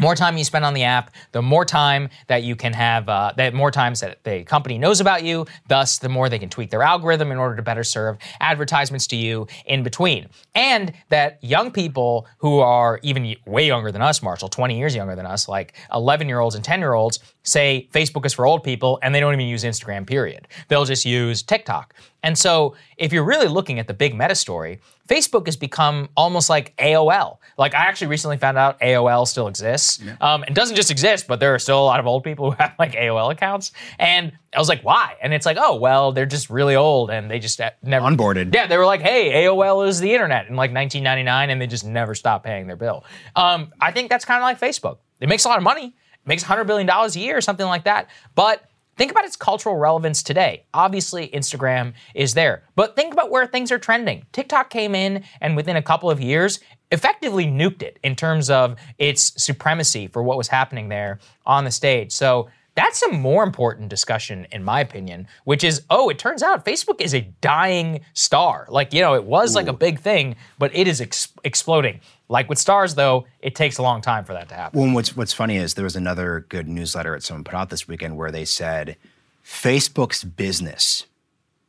more time you spend on the app, the more time that you can have, uh, that more times that the company knows about you. Thus, the more they can tweak their algorithm in order to better serve advertisements to you in between. And that young people who are even way younger than us, Marshall, 20 years younger than us, like 11 year olds and 10 year olds, say Facebook is for old people and they don't even use Instagram, period. They'll just use TikTok. And so, if you're really looking at the big meta story, Facebook has become almost like AOL. Like, I actually recently found out AOL still exists. Um, it doesn't just exist, but there are still a lot of old people who have like AOL accounts. And I was like, why? And it's like, oh, well, they're just really old and they just uh, never Onboarded. Yeah, they were like, hey, AOL is the internet in like 1999, and they just never stopped paying their bill. Um, I think that's kind of like Facebook. It makes a lot of money, makes $100 billion a year or something like that. But Think about its cultural relevance today. Obviously, Instagram is there, but think about where things are trending. TikTok came in and within a couple of years effectively nuked it in terms of its supremacy for what was happening there on the stage. So that's a more important discussion, in my opinion, which is oh, it turns out Facebook is a dying star. Like, you know, it was like a big thing, but it is ex- exploding. Like with stars, though, it takes a long time for that to happen. Well, and what's what's funny is there was another good newsletter that someone put out this weekend where they said Facebook's business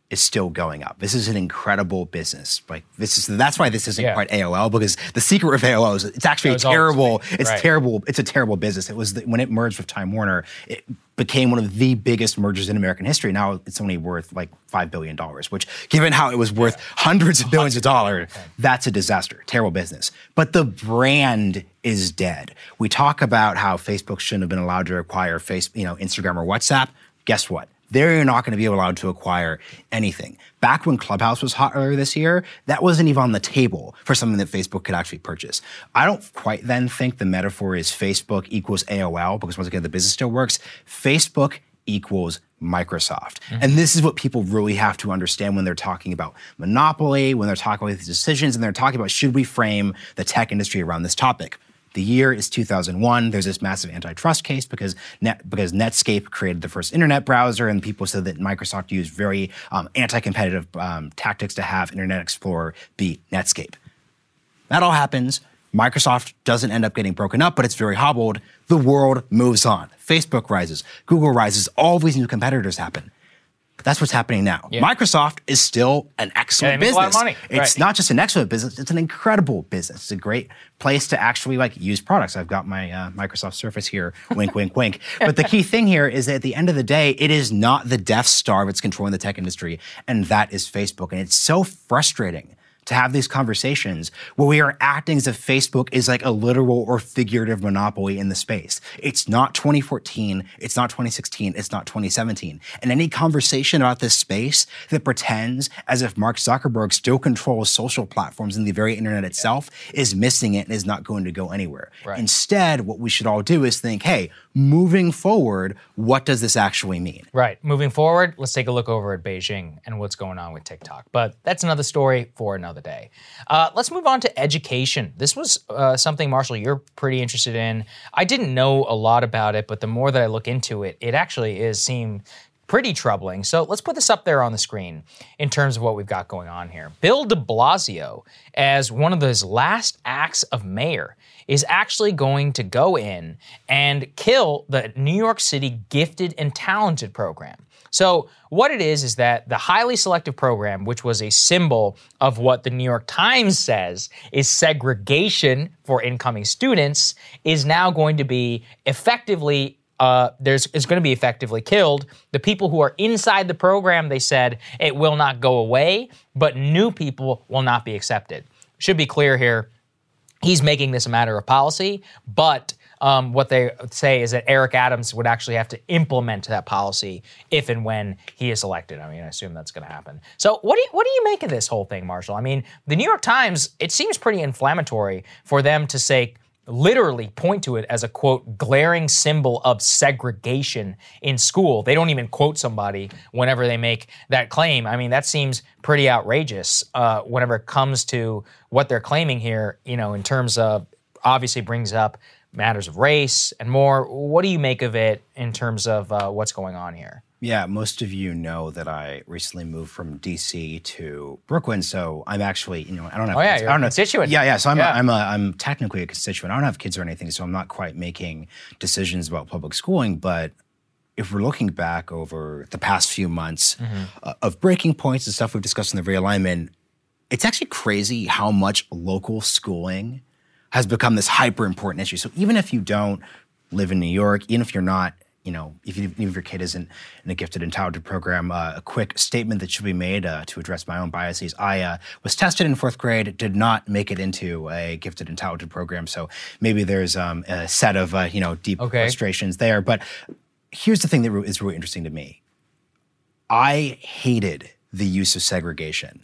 is still going up. This is an incredible business. Like this is that's why this isn't Yeah. quite AOL because the secret of AOL is it's actually It a was always terrible. big. It's Right. terrible. It's a terrible business. It was the, when it merged with Time Warner. It became one of the biggest mergers in American history. Now it's only worth like five billion dollars, which, given how it was worth hundreds of billions of dollars, that's a disaster. Terrible business. But the brand is dead. We talk about how Facebook shouldn't have been allowed to acquire face, you know, Instagram or WhatsApp. Guess what? They're not going to be allowed to acquire anything. Back when Clubhouse was hot earlier this year, that wasn't even on the table for something that Facebook could actually purchase. I don't quite then think the metaphor is Facebook equals AOL because once again, the business still works. Facebook equals Microsoft. Mm-hmm. And this is what people really have to understand when they're talking about monopoly, when they're talking about these decisions, and they're talking about should we frame the tech industry around this topic. The year is 2001. There's this massive antitrust case because Net, because Netscape created the first internet browser, and people said that Microsoft used very um, anti-competitive um, tactics to have Internet Explorer beat Netscape. That all happens. Microsoft doesn't end up getting broken up, but it's very hobbled. The world moves on. Facebook rises, Google rises, all these new competitors happen. That's what's happening now. Yeah. Microsoft is still an excellent yeah, business. It's right. not just an excellent business; it's an incredible business. It's a great place to actually like use products. I've got my uh, Microsoft Surface here. wink, wink, wink. But the key thing here is that at the end of the day, it is not the Death Star that's controlling the tech industry, and that is Facebook. And it's so frustrating to have these conversations where we are acting as if Facebook is like a literal or figurative monopoly in the space. It's not 2014, it's not 2016, it's not 2017. And any conversation about this space that pretends as if Mark Zuckerberg still controls social platforms and the very internet itself is missing it and is not going to go anywhere. Right. Instead, what we should all do is think, hey, moving forward, what does this actually mean? Right. Moving forward, let's take a look over at Beijing and what's going on with TikTok. But that's another story for another day. Uh, let's move on to education. This was uh, something, Marshall, you're pretty interested in. I didn't know a lot about it, but the more that I look into it, it actually is seem pretty troubling. So let's put this up there on the screen in terms of what we've got going on here. Bill de Blasio, as one of those last acts of mayor, is actually going to go in and kill the New York City Gifted and Talented program. So, what it is is that the highly selective program, which was a symbol of what the New York Times says is segregation for incoming students, is now going to be effectively uh, there's is going to be effectively killed. The people who are inside the program, they said it will not go away, but new people will not be accepted. Should be clear here he's making this a matter of policy, but um, what they say is that Eric Adams would actually have to implement that policy if and when he is elected. I mean, I assume that's going to happen. So, what do you, what do you make of this whole thing, Marshall? I mean, the New York Times it seems pretty inflammatory for them to say literally point to it as a quote glaring symbol of segregation in school. They don't even quote somebody whenever they make that claim. I mean, that seems pretty outrageous uh, whenever it comes to what they're claiming here. You know, in terms of obviously brings up matters of race and more. What do you make of it in terms of uh, what's going on here? Yeah, most of you know that I recently moved from DC to Brooklyn, so I'm actually, you know, I don't have. Oh yeah, kids. you're I don't a constituent. Yeah, yeah. So I'm, yeah. A, I'm, a, I'm technically a constituent. I don't have kids or anything, so I'm not quite making decisions about public schooling. But if we're looking back over the past few months mm-hmm. uh, of breaking points and stuff we've discussed in the realignment, it's actually crazy how much local schooling has become this hyper important issue. So even if you don't live in New York, even if you're not you know, if, you, even if your kid isn't in a gifted and talented program, uh, a quick statement that should be made uh, to address my own biases. I uh, was tested in fourth grade, did not make it into a gifted and talented program, so maybe there's um, a set of uh, you know deep okay. frustrations there. But here's the thing that is really interesting to me. I hated the use of segregation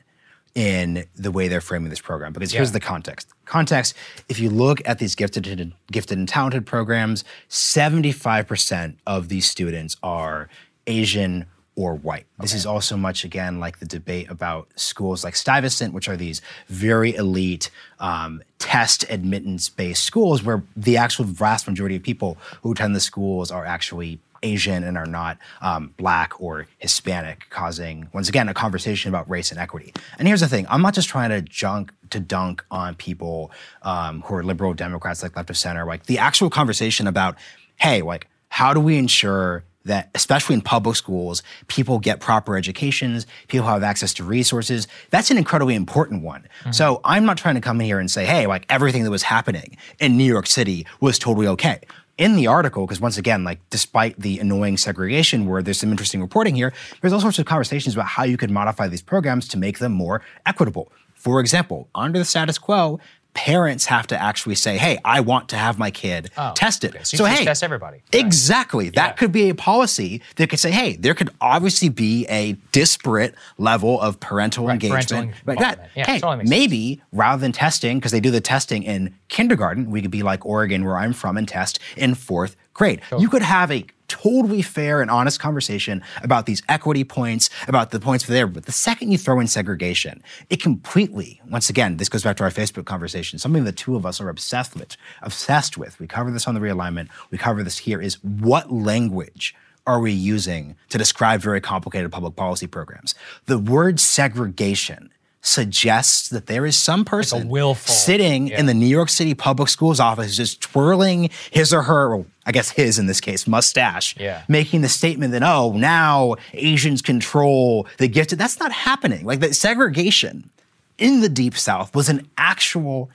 in the way they're framing this program because yeah. here's the context. Context, if you look at these gifted and, gifted and talented programs, 75% of these students are Asian or white. This is also much again like the debate about schools like Stuyvesant, which are these very elite um, test admittance based schools where the actual vast majority of people who attend the schools are actually Asian and are not um, black or Hispanic, causing once again a conversation about race and equity. And here's the thing: I'm not just trying to junk to dunk on people um, who are liberal Democrats, like left of center. Like the actual conversation about, hey, like how do we ensure that, especially in public schools, people get proper educations, people have access to resources. That's an incredibly important one. Mm-hmm. So I'm not trying to come in here and say, hey, like everything that was happening in New York City was totally okay in the article, because once again, like despite the annoying segregation where there's some interesting reporting here, there's all sorts of conversations about how you could modify these programs to make them more equitable. For example, under the status quo, parents have to actually say, "Hey, I want to have my kid Oh, tested." okay. So you just test everybody. Exactly. That could be a policy that could say, "Hey, there could obviously be a disparate level of parental parental engagement." Like that. Yeah, hey, totally maybe rather than testing, because they do the testing in kindergarten, we could be like Oregon, where I'm from, and test in fourth grade. You could have a totally fair and honest conversation about these equity points, about the points for there. But the second you throw in segregation, it completely, once again, this goes back to our Facebook conversation, something the two of us are obsessed with, obsessed with. We cover this on the realignment, we cover this here, is what language are we using to describe very complicated public policy programs? The word segregation suggests that there is some person sitting in the New York City public schools office just twirling his or her, well, I guess his in this case, mustache, Yeah. making the statement that, oh, now Asians control the gifted. That's not happening. Like that segregation in the Deep South was an actual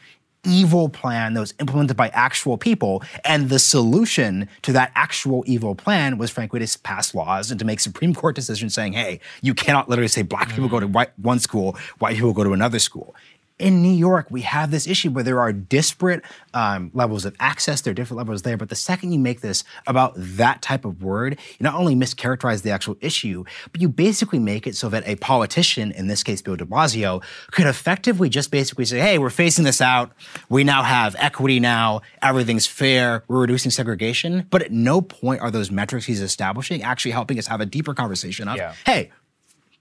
evil plan that was implemented by actual people. And the solution to that actual evil plan was, frankly, to pass laws and to make Supreme Court decisions saying, hey, you cannot literally say black people go to mm. white, one school, white people go to another school. In New York, we have this issue where there are disparate um, levels of access. There are different levels there. But the second you make this about that type of word, you not only mischaracterize the actual issue, but you basically make it so that a politician, in this case Bill de Blasio, could effectively just basically say, hey, we're facing this out. We now have equity now. Everything's fair. We're reducing segregation. But at no point are those metrics he's establishing actually helping us have a deeper conversation of, Yeah. hey,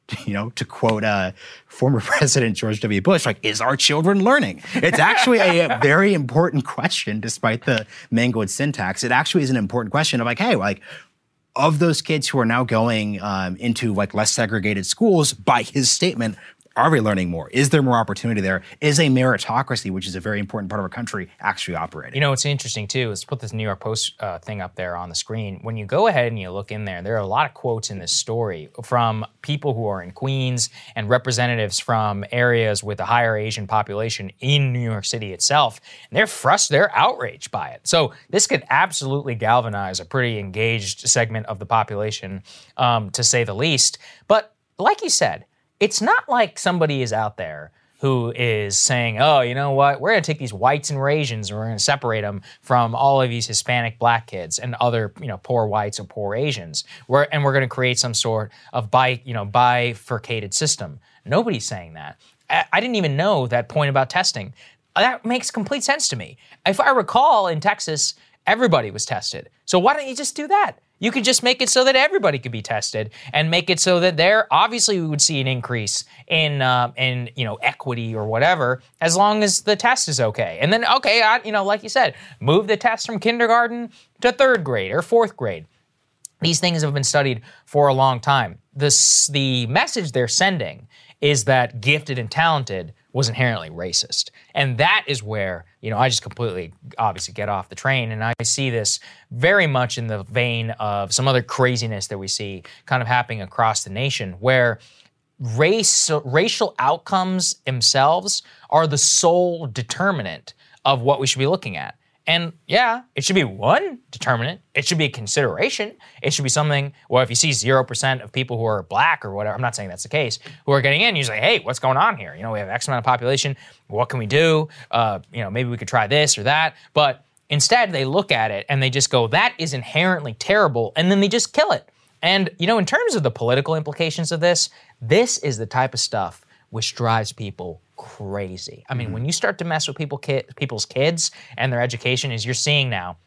you know, to quote uh, former President George W. Bush, like, is our children learning? It's actually a very important question, despite the mangled syntax. It actually is an important question of like, hey, like, of those kids who are now going um, into like less segregated schools, by his statement, are we learning more? Is there more opportunity there? Is a meritocracy, which is a very important part of our country, actually operating? You know, what's interesting too is to put this New York Post uh, thing up there on the screen. When you go ahead and you look in there, there are a lot of quotes in this story from people who are in Queens and representatives from areas with a higher Asian population in New York City itself. And they're frustrated, they're outraged by it. So this could absolutely galvanize a pretty engaged segment of the population, um, to say the least. But like you said, it's not like somebody is out there who is saying, oh, you know what, we're going to take these whites and Asians and we're going to separate them from all of these Hispanic black kids and other, you know, poor whites or poor Asians. We're, and we're going to create some sort of bi, you know, bifurcated system. Nobody's saying that. I, I didn't even know that point about testing. That makes complete sense to me. If I recall in Texas, everybody was tested. So why don't you just do that? You could just make it so that everybody could be tested, and make it so that there obviously we would see an increase in uh, in you know equity or whatever, as long as the test is okay. And then okay, I, you know, like you said, move the test from kindergarten to third grade or fourth grade. These things have been studied for a long time. This, the message they're sending is that gifted and talented was inherently racist. And that is where, you know, I just completely obviously get off the train. And I see this very much in the vein of some other craziness that we see kind of happening across the nation where race racial outcomes themselves are the sole determinant of what we should be looking at. And yeah, it should be one determinant. It should be a consideration. It should be something, well, if you see 0% of people who are black or whatever, I'm not saying that's the case, who are getting in, you say, hey, what's going on here? You know, we have X amount of population. What can we do? Uh, you know, maybe we could try this or that. But instead, they look at it and they just go, that is inherently terrible. And then they just kill it. And, you know, in terms of the political implications of this, this is the type of stuff which drives people crazy. I mean, mm-hmm. when you start to mess with people, ki- people's kids and their education, as you're seeing now,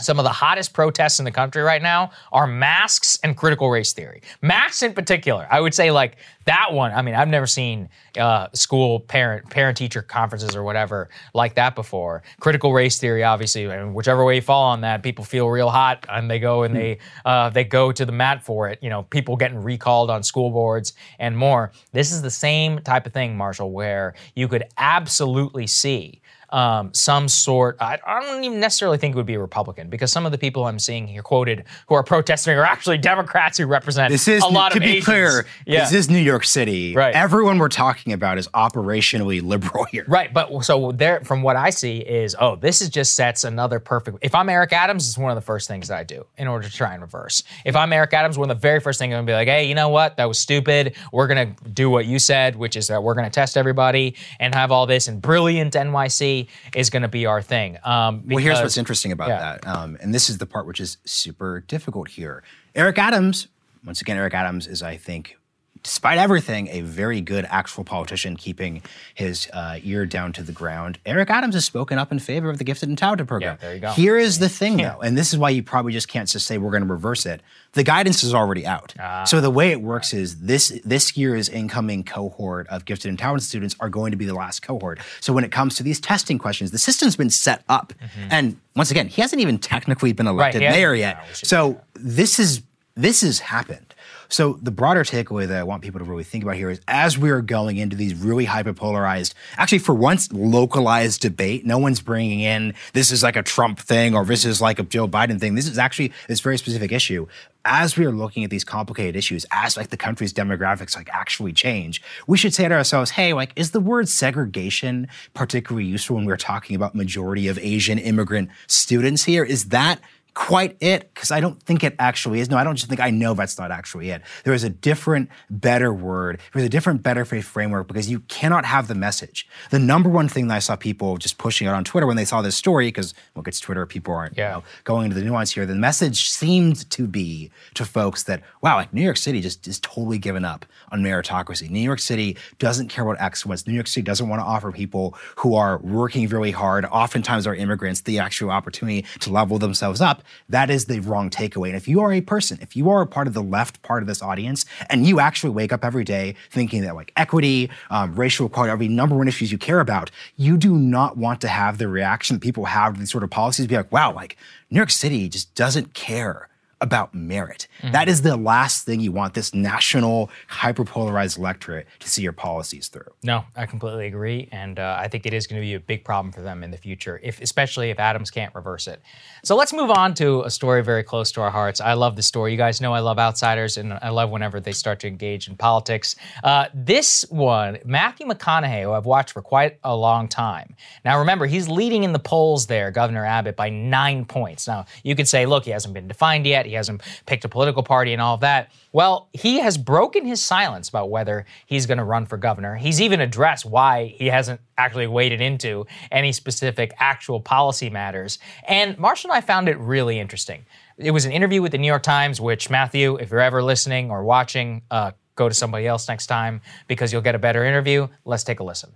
some of the hottest protests in the country right now are masks and critical race theory. Masks in particular, I would say like that one. I mean, I've never seen uh, school parent parent teacher conferences or whatever like that before. Critical race theory, obviously, and whichever way you fall on that, people feel real hot and they go and they uh, they go to the mat for it. You know, people getting recalled on school boards and more. This is the same type of thing, Marshall, where you could absolutely see um, some sort. I, I don't even necessarily think it would be a Republican because some of the people I'm seeing here quoted who are protesting are actually Democrats who represent This is a lot to of be Asians. clear. Yeah. This is New York York City, Right. everyone we're talking about is operationally liberal here. Right, but so there, from what I see, is oh, this is just sets another perfect. If I'm Eric Adams, it's one of the first things that I do in order to try and reverse. If I'm Eric Adams, one of the very first things I'm gonna be like, hey, you know what? That was stupid. We're gonna do what you said, which is that we're gonna test everybody and have all this. And brilliant NYC is gonna be our thing. Um, Well, here's what's interesting about yeah. that, um, and this is the part which is super difficult here. Eric Adams, once again, Eric Adams is, I think, despite everything, a very good actual politician, keeping his uh, ear down to the ground. Eric Adams has spoken up in favor of the gifted and talented program. Yeah, there you go. Here is the thing, though, and this is why you probably just can't just say we're going to reverse it. The guidance is already out. Ah. So the way it works is this this year's incoming cohort of gifted and talented students are going to be the last cohort. So when it comes to these testing questions, the system's been set up, and once again, he hasn't even technically been elected hasn't- mayor yet. should- so this is this has happened. So the broader takeaway that I want people to really think about here is as we're going into these really hyperpolarized, actually for once localized debate, no one's bringing in this is like a Trump thing or this is like a Joe Biden thing. This is actually this very specific issue. As we are looking at these complicated issues, as like the country's demographics like actually change, we should say to ourselves, hey, like is the word segregation particularly useful when we're talking about majority of Asian immigrant students here? Is that quite it because I don't think it actually is. No, I don't just think I know that's not actually it. There is a different, better word. There's a different, better faith framework because you cannot have the message. The number one thing that I saw people just pushing out on Twitter when they saw this story, because look, it's Twitter, people aren't you know, going into the nuance here. The message seemed to be to folks that wow, like New York City just is totally given up on meritocracy. New York City doesn't care about excellence. New York City doesn't want to offer people who are working really hard, oftentimes are immigrants, the actual opportunity to level themselves up. That is the wrong takeaway. And if you are a person, if you are a part of the left part of this audience, and you actually wake up every day thinking that like equity, um, racial equality are the number one issues you care about, you do not want to have the reaction that people have to these sort of policies. Be like, wow, like New York City just doesn't care about merit. That is the last thing you want this national hyperpolarized electorate to see your policies through. No, I completely agree, and uh, I think it is going to be a big problem for them in the future, if especially if Adams can't reverse it. So let's move on to a story very close to our hearts. I love the story. You guys know I love outsiders, and I love whenever they start to engage in politics. Uh, this one, Matthew McConaughey, who I've watched for quite a long time. Now remember, he's leading in the polls there, Governor Abbott, by nine points. Now you could say, look, he hasn't been defined yet. He hasn't picked a political party and all of that. Well, he has broken his silence about whether he's going to run for governor. He's even addressed why he hasn't actually waded into any specific actual policy matters. And Marshall and I found it really interesting. It was an interview with the New York Times, which Matthew, if you're ever listening or watching, uh, go to somebody else next time because you'll get a better interview. Let's take a listen.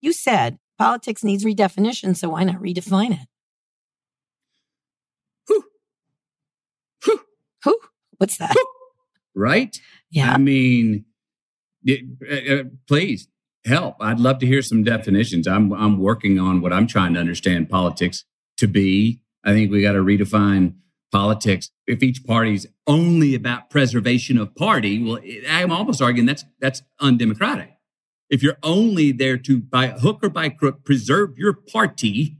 You said politics needs redefinition, so why not redefine it? Who? What's that? right? Yeah. I mean, it, uh, uh, please help. I'd love to hear some definitions. I'm I'm working on what I'm trying to understand politics to be. I think we got to redefine politics. If each party's only about preservation of party, well, I'm almost arguing that's that's undemocratic. If you're only there to, by hook or by crook, preserve your party,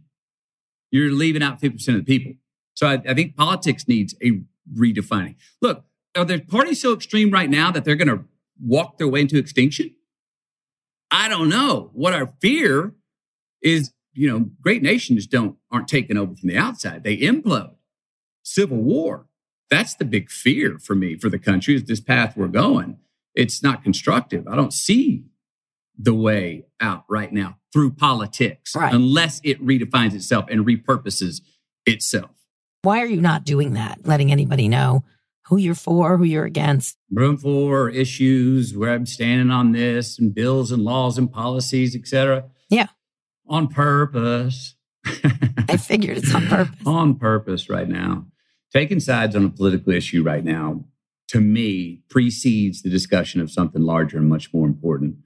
you're leaving out 50% of the people. So I, I think politics needs a redefining. Look, are the parties so extreme right now that they're going to walk their way into extinction? I don't know. What our fear is, you know, great nations don't aren't taken over from the outside; they implode. Civil war. That's the big fear for me for the country. Is this path we're going? It's not constructive. I don't see the way out right now through politics Right. unless it redefines itself and repurposes itself. Why are you not doing that? Letting anybody know who you're for, who you're against. room for issues where I'm standing on this and bills and laws and policies, et cetera. Yeah. On purpose. I figured it's on purpose. on purpose right now. Taking sides on a political issue right now, to me, precedes the discussion of something larger and much more important,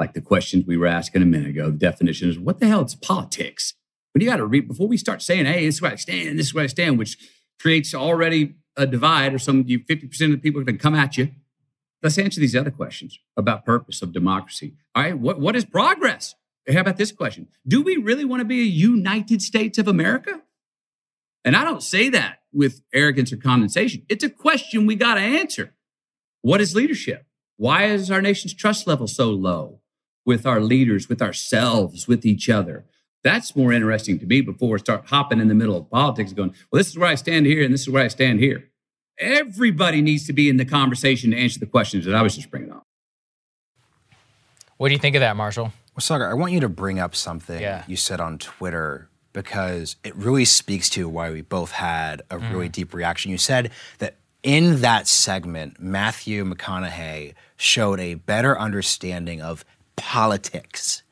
like the questions we were asking a minute ago. The definition is what the hell is politics? But you got to read before we start saying, hey, this is where I stand, this is where I stand, which creates already a divide or some you 50% of the people are going to come at you. Let's answer these other questions about purpose of democracy. All right, what, what is progress? How about this question? Do we really want to be a United States of America? And I don't say that with arrogance or condensation. It's a question we got to answer. What is leadership? Why is our nation's trust level so low with our leaders, with ourselves, with each other? That's more interesting to me before we start hopping in the middle of politics going, well, this is where I stand here and this is where I stand here. Everybody needs to be in the conversation to answer the questions that I was just bringing up. What do you think of that, Marshall? Well, Saagar, I want you to bring up something Yeah. you said on Twitter because it really speaks to why we both had a really Mm. deep reaction. You said that in that segment, Matthew McConaughey showed a better understanding of politics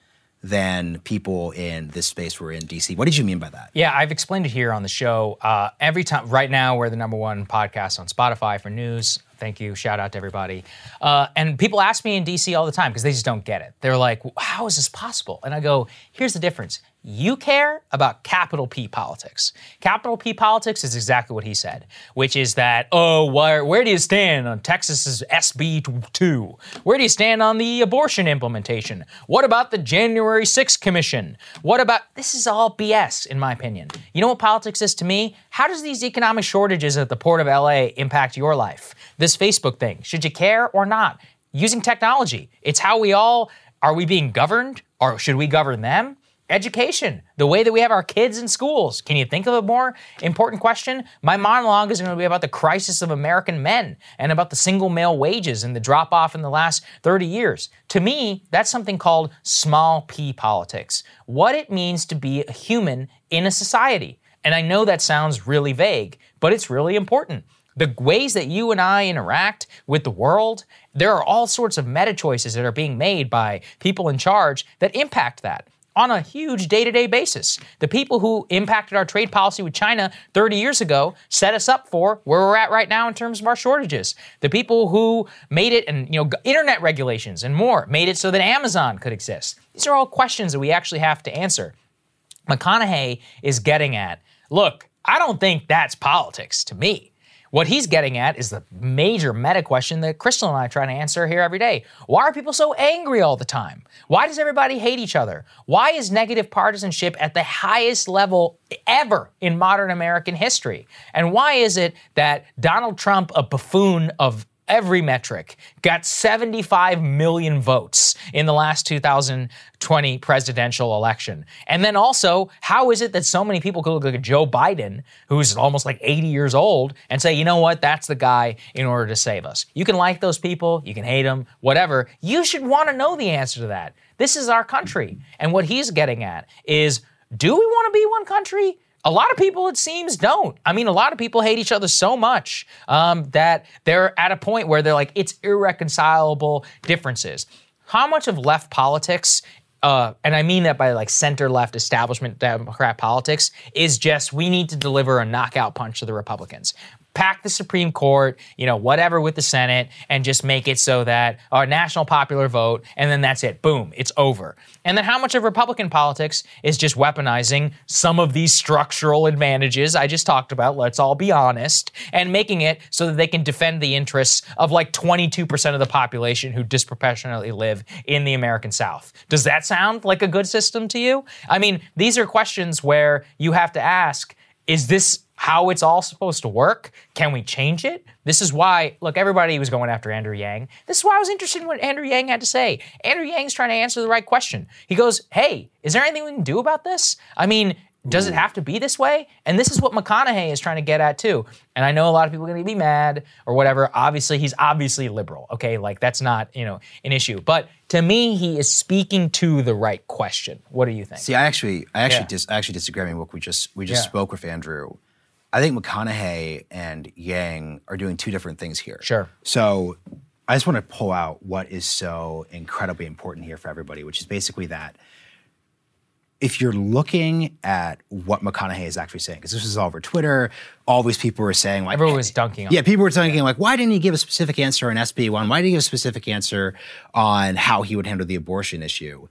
than people in this space were in DC. What did you mean by that? Yeah, I've explained it here on the show. Uh, every time, right now, we're the number one podcast on Spotify for news. Thank you. Shout out to everybody. Uh, and people ask me in DC all the time because they just don't get it. They're like, how is this possible? And I go, here's the difference. You care about capital P politics. Capital P politics is exactly what he said, which is that, oh, where, where do you stand on Texas's SB 2? Where do you stand on the abortion implementation? What about the January 6th Commission? What about, this is all BS, in my opinion. You know what politics is to me? How does these economic shortages at the Port of LA impact your life? This Facebook thing, should you care or not? Using technology, it's how we all, are we being governed or should we govern them? Education, the way that we have our kids in schools. Can you think of a more important question? My monologue is going to be about the crisis of American men and about the single male wages and the drop off in the last 30 years. To me, that's something called small p politics. What it means to be a human in a society. And I know that sounds really vague, but it's really important. The ways that you and I interact with the world, there are all sorts of meta choices that are being made by people in charge that impact that on a huge day to day basis. The people who impacted our trade policy with China 30 years ago set us up for where we're at right now in terms of our shortages. The people who made it and, you know, internet regulations and more made it so that Amazon could exist. These are all questions that we actually have to answer. McConaughey is getting at look, I don't think that's politics to me. What he's getting at is the major meta question that Krystal and I try to answer here every day. Why are people so angry all the time? Why does everybody hate each other? Why is negative partisanship at the highest level ever in modern American history? And why is it that Donald Trump, a buffoon of every metric, got 75 million votes in the last 2020 presidential election. And then also, how is it that so many people could look at Joe Biden, who's almost like 80 years old, and say, you know what, that's the guy in order to save us? You can like those people, you can hate them, whatever. You should want to know the answer to that. This is our country. And what he's getting at is do we want to be one country? A lot of people, it seems, don't. I mean, a lot of people hate each other so much um, that they're at a point where they're like, it's irreconcilable differences. How much of left politics, uh, and I mean that by like center left establishment Democrat politics, is just we need to deliver a knockout punch to the Republicans. Pack the Supreme Court, you know, whatever with the Senate, and just make it so that our national popular vote, and then that's it. Boom, it's over. And then how much of Republican politics is just weaponizing some of these structural advantages I just talked about, let's all be honest, and making it so that they can defend the interests of like 22% of the population who disproportionately live in the American South. Does that sound like a good system to you? I mean, these are questions where you have to ask, is this how it's all supposed to work? Can we change it? This is why, look, everybody was going after Andrew Yang. This is why I was interested in what Andrew Yang had to say. Andrew Yang's trying to answer the right question. He goes, hey, is there anything we can do about this? I mean, does it have to be this way? And this is what McConaughey is trying to get at too. And I know a lot of people are going to be mad or whatever. Obviously, he's obviously liberal. Okay, like that's not you know an issue. But to me, he is speaking to the right question. What do you think? See, I actually, I actually, Yeah. dis, I actually disagree. I mean, look, we just we just Yeah. spoke with Andrew. I think McConaughey and Yang are doing two different things here. Sure. So I just want to pull out what is so incredibly important here for everybody, which is basically that if you're looking at what McConaughey is actually saying, because this was all over Twitter, all these people were saying like Everyone was dunking on. yeah, people were thinking like, why didn't he give a specific answer on SB one? Why didn't he give a specific answer on how he would handle the abortion issue?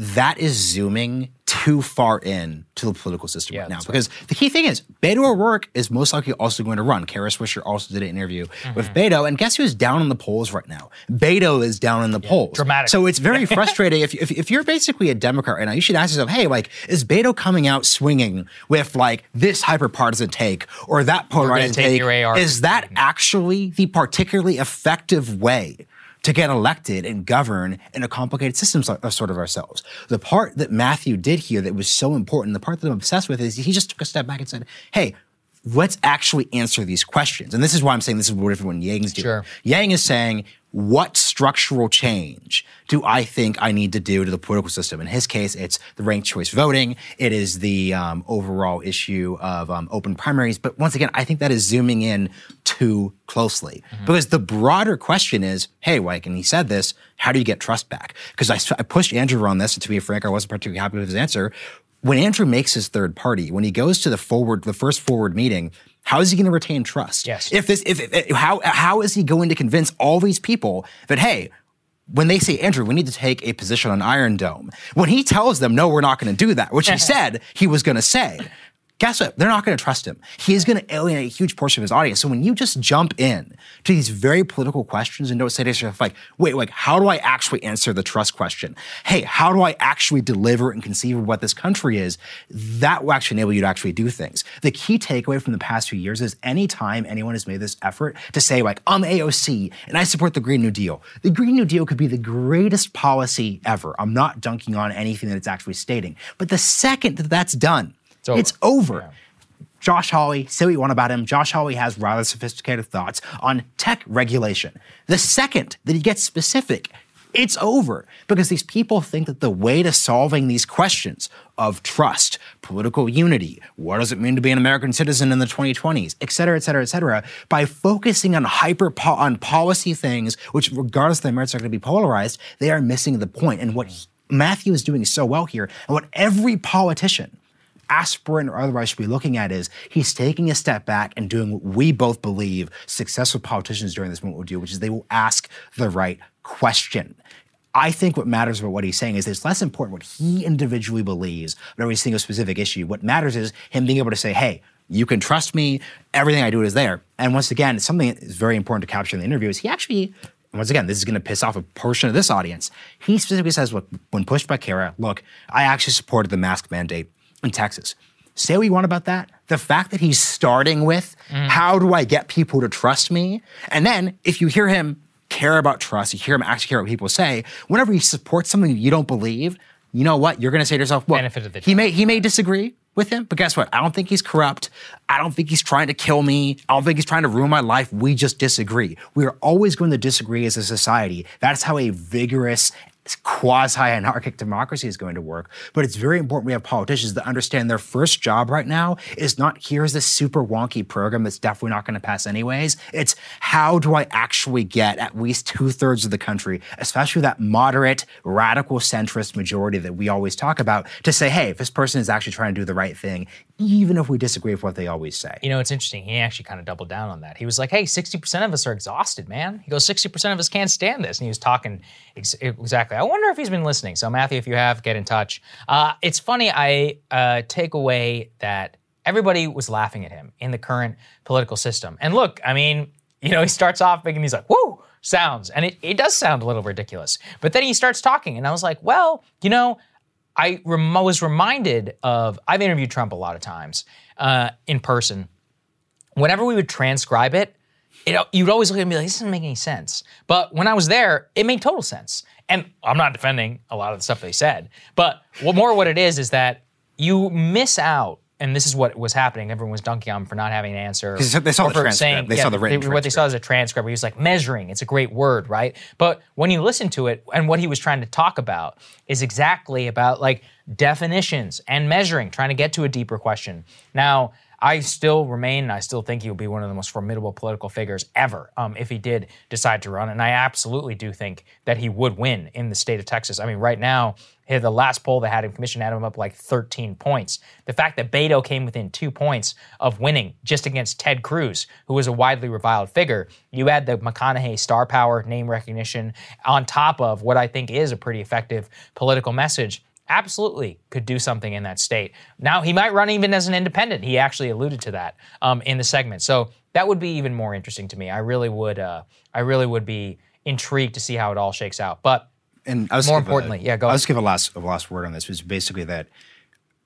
That is zooming too far in to the political system right now. Because the key thing is, Beto O'Rourke is most likely also going to run. Kara Swisher also did an interview Mm-hmm. with Beto, and guess who's down in the polls right now? Beto is down in the polls. dramatic. So it's very frustrating. if, if, if you're basically a Democrat right now, you should ask yourself, hey, like, is Beto coming out swinging with like this hyperpartisan take or that polarizing take take? Is that actually the particularly effective way to get elected and govern in a complicated system uh, sort of ourselves. The part that Matthew did here that was so important, the part that I'm obsessed with is he just took a step back and said, hey, let's actually answer these questions. And this is why I'm saying this is what different Yang's doing. Sure. Yang is saying, what structural change do I think I need to do to the political system? In his case, it's the ranked choice voting. It is the um, overall issue of um, open primaries. But once again, I think that is zooming in too closely because the broader question is, hey, like, and he said this, how do you get trust back? Because I, I pushed Andrew on this, and to be frank, I wasn't particularly happy with his answer. When Andrew makes his third party, when he goes to the forward, the first forward meeting, how is he going to retain trust? Yes. If this, if, if eh, how how is he going to convince all these people that hey, when they say Andrew, we need to take a position on Iron Dome, when he tells them no, we're not going to do that, which he said he was going to say. Guess what? They're not going to trust him. He is going to alienate a huge portion of his audience. So when you just jump in to these very political questions and don't say to yourself, like, wait, like, how do I actually answer the trust question? Hey, how do I actually deliver and conceive of what this country is? That will actually enable you to actually do things. The key takeaway from the past few years is anytime anyone has made this effort to say, like, I'm AOC and I support the Green New Deal, the Green New Deal could be the greatest policy ever. I'm not dunking on anything that it's actually stating. But the second that that's done, it's over. Josh Hawley, say what you want about him. Josh Hawley has rather sophisticated thoughts on tech regulation. The second that he gets specific, it's over because these people think that the way to solving these questions of trust, political unity, what does it mean to be an American citizen in the 2020s, et cetera, et cetera, et cetera, by focusing on hyper po- on policy things, which regardless of the merits are going to be polarized, they are missing the point. And what he- Matthew is doing so well here, and what every politician aspirant or otherwise should be looking at is he's taking a step back and doing what we both believe successful politicians during this moment will do, which is they will ask the right question. I think what matters about what he's saying is it's less important what he individually believes about every single specific issue. What matters is him being able to say, hey, you can trust me, everything I do is there. And once again, something that is very important to capture in the interview is he actually once again, this is going to piss off a portion of this audience. He specifically says, look, when pushed by Kara, look, I actually supported the mask mandate in Texas. Say what you want about that. The fact that he's starting with, how do I get people to trust me? And then if you hear him care about trust, you hear him actually care what people say, whenever he supports something you don't believe, you know what? You're going to say to yourself, well, he may, he may disagree with him, but guess what? I don't think he's corrupt. I don't think he's trying to kill me. I don't think he's trying to ruin my life. We just disagree. We are always going to disagree as a society. That's how a vigorous quasi anarchic democracy is going to work. But it's very important we have politicians that understand their first job right now is not here's this super wonky program that's definitely not going to pass anyways. It's how do I actually get at least two thirds of the country, especially that moderate, radical centrist majority that we always talk about, to say, hey, if this person is actually trying to do the right thing, even if we disagree with what they always say. You know, it's interesting. He actually kind of doubled down on that. He was like, hey, 60% of us are exhausted, man. He goes, 60% of us can't stand this. And he was talking ex- exactly. I wonder if he's been listening. So, Matthew, if you have, get in touch. Uh, it's funny, I uh, take away that everybody was laughing at him in the current political system. And look, I mean, you know, he starts off big and he's like, whoo, sounds. And it, it does sound a little ridiculous. But then he starts talking, and I was like, well, you know, I rem- was reminded of, I've interviewed Trump a lot of times uh, in person. Whenever we would transcribe it, it, you'd always look at me like, this doesn't make any sense. But when I was there, it made total sense. And I'm not defending a lot of the stuff they said, but what more what it is is that you miss out. And this is what was happening. Everyone was dunking on him for not having an answer. they saw or the for transcript. They saw the written What they saw as a transcript. Where he was like measuring. It's a great word, right? But when you listen to it, and what he was trying to talk about is exactly about like definitions and measuring, trying to get to a deeper question. Now, I still remain, and I still think he will be one of the most formidable political figures ever um, if he did decide to run. And I absolutely do think that he would win in the state of Texas. I mean, right now, the last poll that had him commissioned had him up like 13 points. The fact that Beto came within two points of winning just against Ted Cruz, who was a widely reviled figure, you add the McConaughey star power, name recognition, on top of what I think is a pretty effective political message absolutely could do something in that state. Now, he might run even as an independent. He actually alluded to that um, in the segment. So that would be even more interesting to me. I really would. Uh, I really would be intrigued to see how it all shakes out. But and I was more give a- importantly, yeah, go. I'll ahead. just give a last a last word on this. Was basically that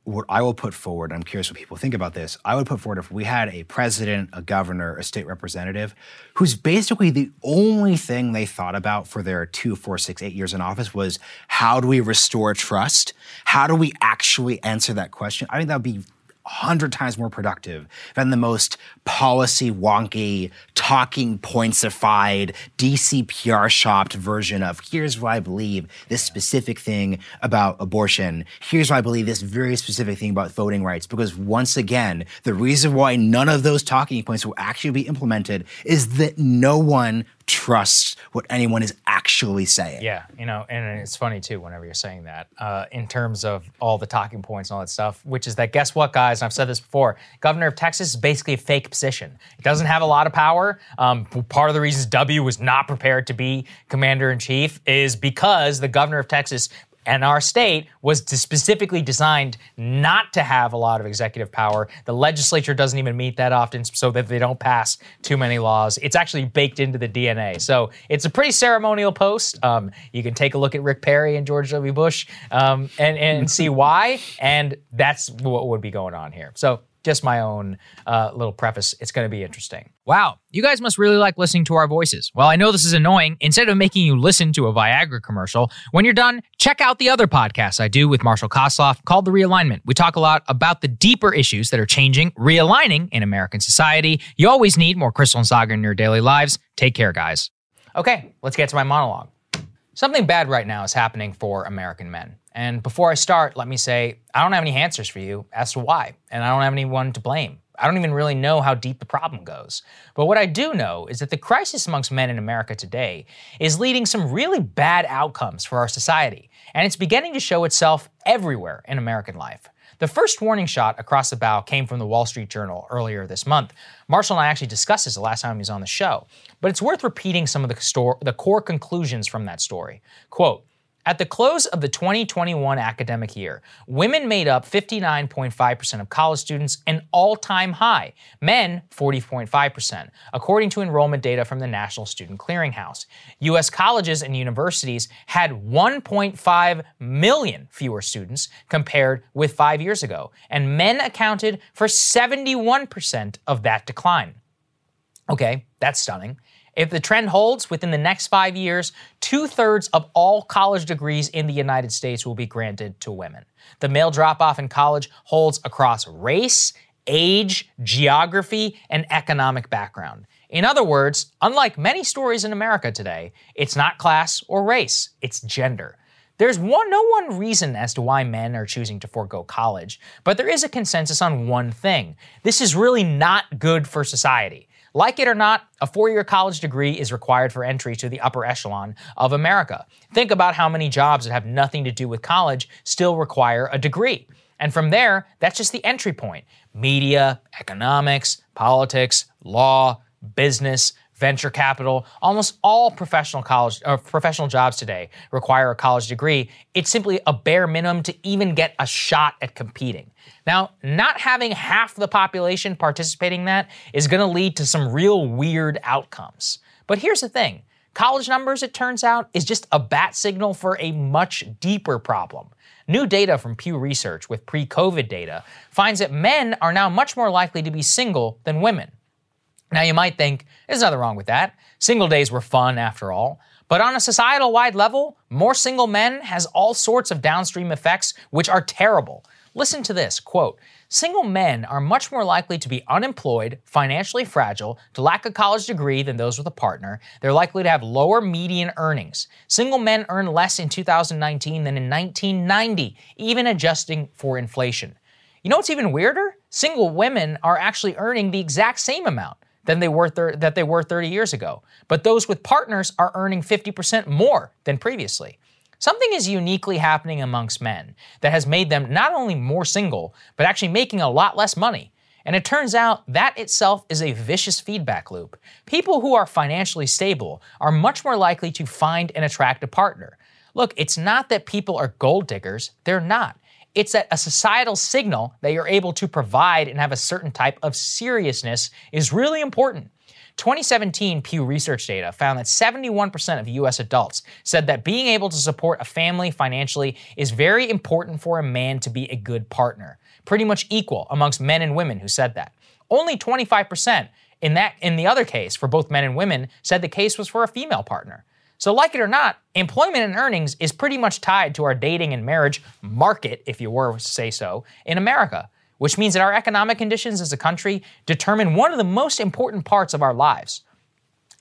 what I will put forward, I'm curious what people think about this. I would put forward if we had a president, a governor, a state representative, who's basically the only thing they thought about for their two, four, six, eight years in office was how do we restore trust? How do we actually answer that question? I think that would be hundred times more productive than the most policy wonky, talking pointsified, DCPR shopped version of here's why I believe this specific thing about abortion. Here's why I believe this very specific thing about voting rights. Because once again, the reason why none of those talking points will actually be implemented is that no one trust what anyone is actually saying. Yeah, you know, and it's funny too whenever you're saying that uh, in terms of all the talking points and all that stuff, which is that guess what, guys? And I've said this before. Governor of Texas is basically a fake position. It doesn't have a lot of power. Um, part of the reasons W was not prepared to be commander in chief is because the governor of Texas and our state was specifically designed not to have a lot of executive power. The legislature doesn't even meet that often so that they don't pass too many laws. It's actually baked into the DNA. So it's a pretty ceremonial post. Um, you can take a look at Rick Perry and George W. Bush um, and, and see why. And that's what would be going on here. So just my own uh, little preface. It's going to be interesting. Wow, you guys must really like listening to our voices. Well, I know this is annoying. Instead of making you listen to a Viagra commercial, when you're done, check out the other podcast I do with Marshall Kosloff called The Realignment. We talk a lot about the deeper issues that are changing, realigning in American society. You always need more Krystal and Saagar in your daily lives. Take care, guys. Okay, let's get to my monologue. Something bad right now is happening for American men. And before I start, let me say I don't have any answers for you as to why, and I don't have anyone to blame. I don't even really know how deep the problem goes. But what I do know is that the crisis amongst men in America today is leading some really bad outcomes for our society, and it's beginning to show itself everywhere in American life. The first warning shot across the bow came from the Wall Street Journal earlier this month. Marshall and I actually discussed this the last time he was on the show, but it's worth repeating some of the, the core conclusions from that story. Quote, at the close of the 2021 academic year, women made up 59.5% of college students, an all time high, men 40.5%, according to enrollment data from the National Student Clearinghouse. U.S. colleges and universities had 1.5 million fewer students compared with five years ago, and men accounted for 71% of that decline. Okay, that's stunning. If the trend holds within the next five years, two thirds of all college degrees in the United States will be granted to women. The male drop off in college holds across race, age, geography, and economic background. In other words, unlike many stories in America today, it's not class or race, it's gender. There's one, no one reason as to why men are choosing to forego college, but there is a consensus on one thing. This is really not good for society. Like it or not, a four year college degree is required for entry to the upper echelon of America. Think about how many jobs that have nothing to do with college still require a degree. And from there, that's just the entry point. Media, economics, politics, law, business, venture capital, almost all professional college or uh, professional jobs today require a college degree. It's simply a bare minimum to even get a shot at competing. Now, not having half the population participating in that is going to lead to some real weird outcomes. But here's the thing. College numbers, it turns out, is just a bat signal for a much deeper problem. New data from Pew Research with pre COVID data finds that men are now much more likely to be single than women. Now, you might think, there's nothing wrong with that. Single days were fun after all. But on a societal wide level, more single men has all sorts of downstream effects which are terrible. Listen to this quote, Single men are much more likely to be unemployed, financially fragile, to lack a college degree than those with a partner. They're likely to have lower median earnings. Single men earn less in 2019 than in 1990, even adjusting for inflation. You know what's even weirder? Single women are actually earning the exact same amount than they were thir- that they were 30 years ago. But those with partners are earning 50% more than previously. Something is uniquely happening amongst men that has made them not only more single, but actually making a lot less money. And it turns out that itself is a vicious feedback loop. People who are financially stable are much more likely to find and attract a partner. Look, it's not that people are gold diggers, they're not. It's that a societal signal that you're able to provide and have a certain type of seriousness is really important. 2017 Pew Research data found that 71% of US adults said that being able to support a family financially is very important for a man to be a good partner. Pretty much equal amongst men and women who said that. Only 25% in that in the other case for both men and women said the case was for a female partner. So, like it or not, employment and earnings is pretty much tied to our dating and marriage market, if you were to say so, in America, which means that our economic conditions as a country determine one of the most important parts of our lives.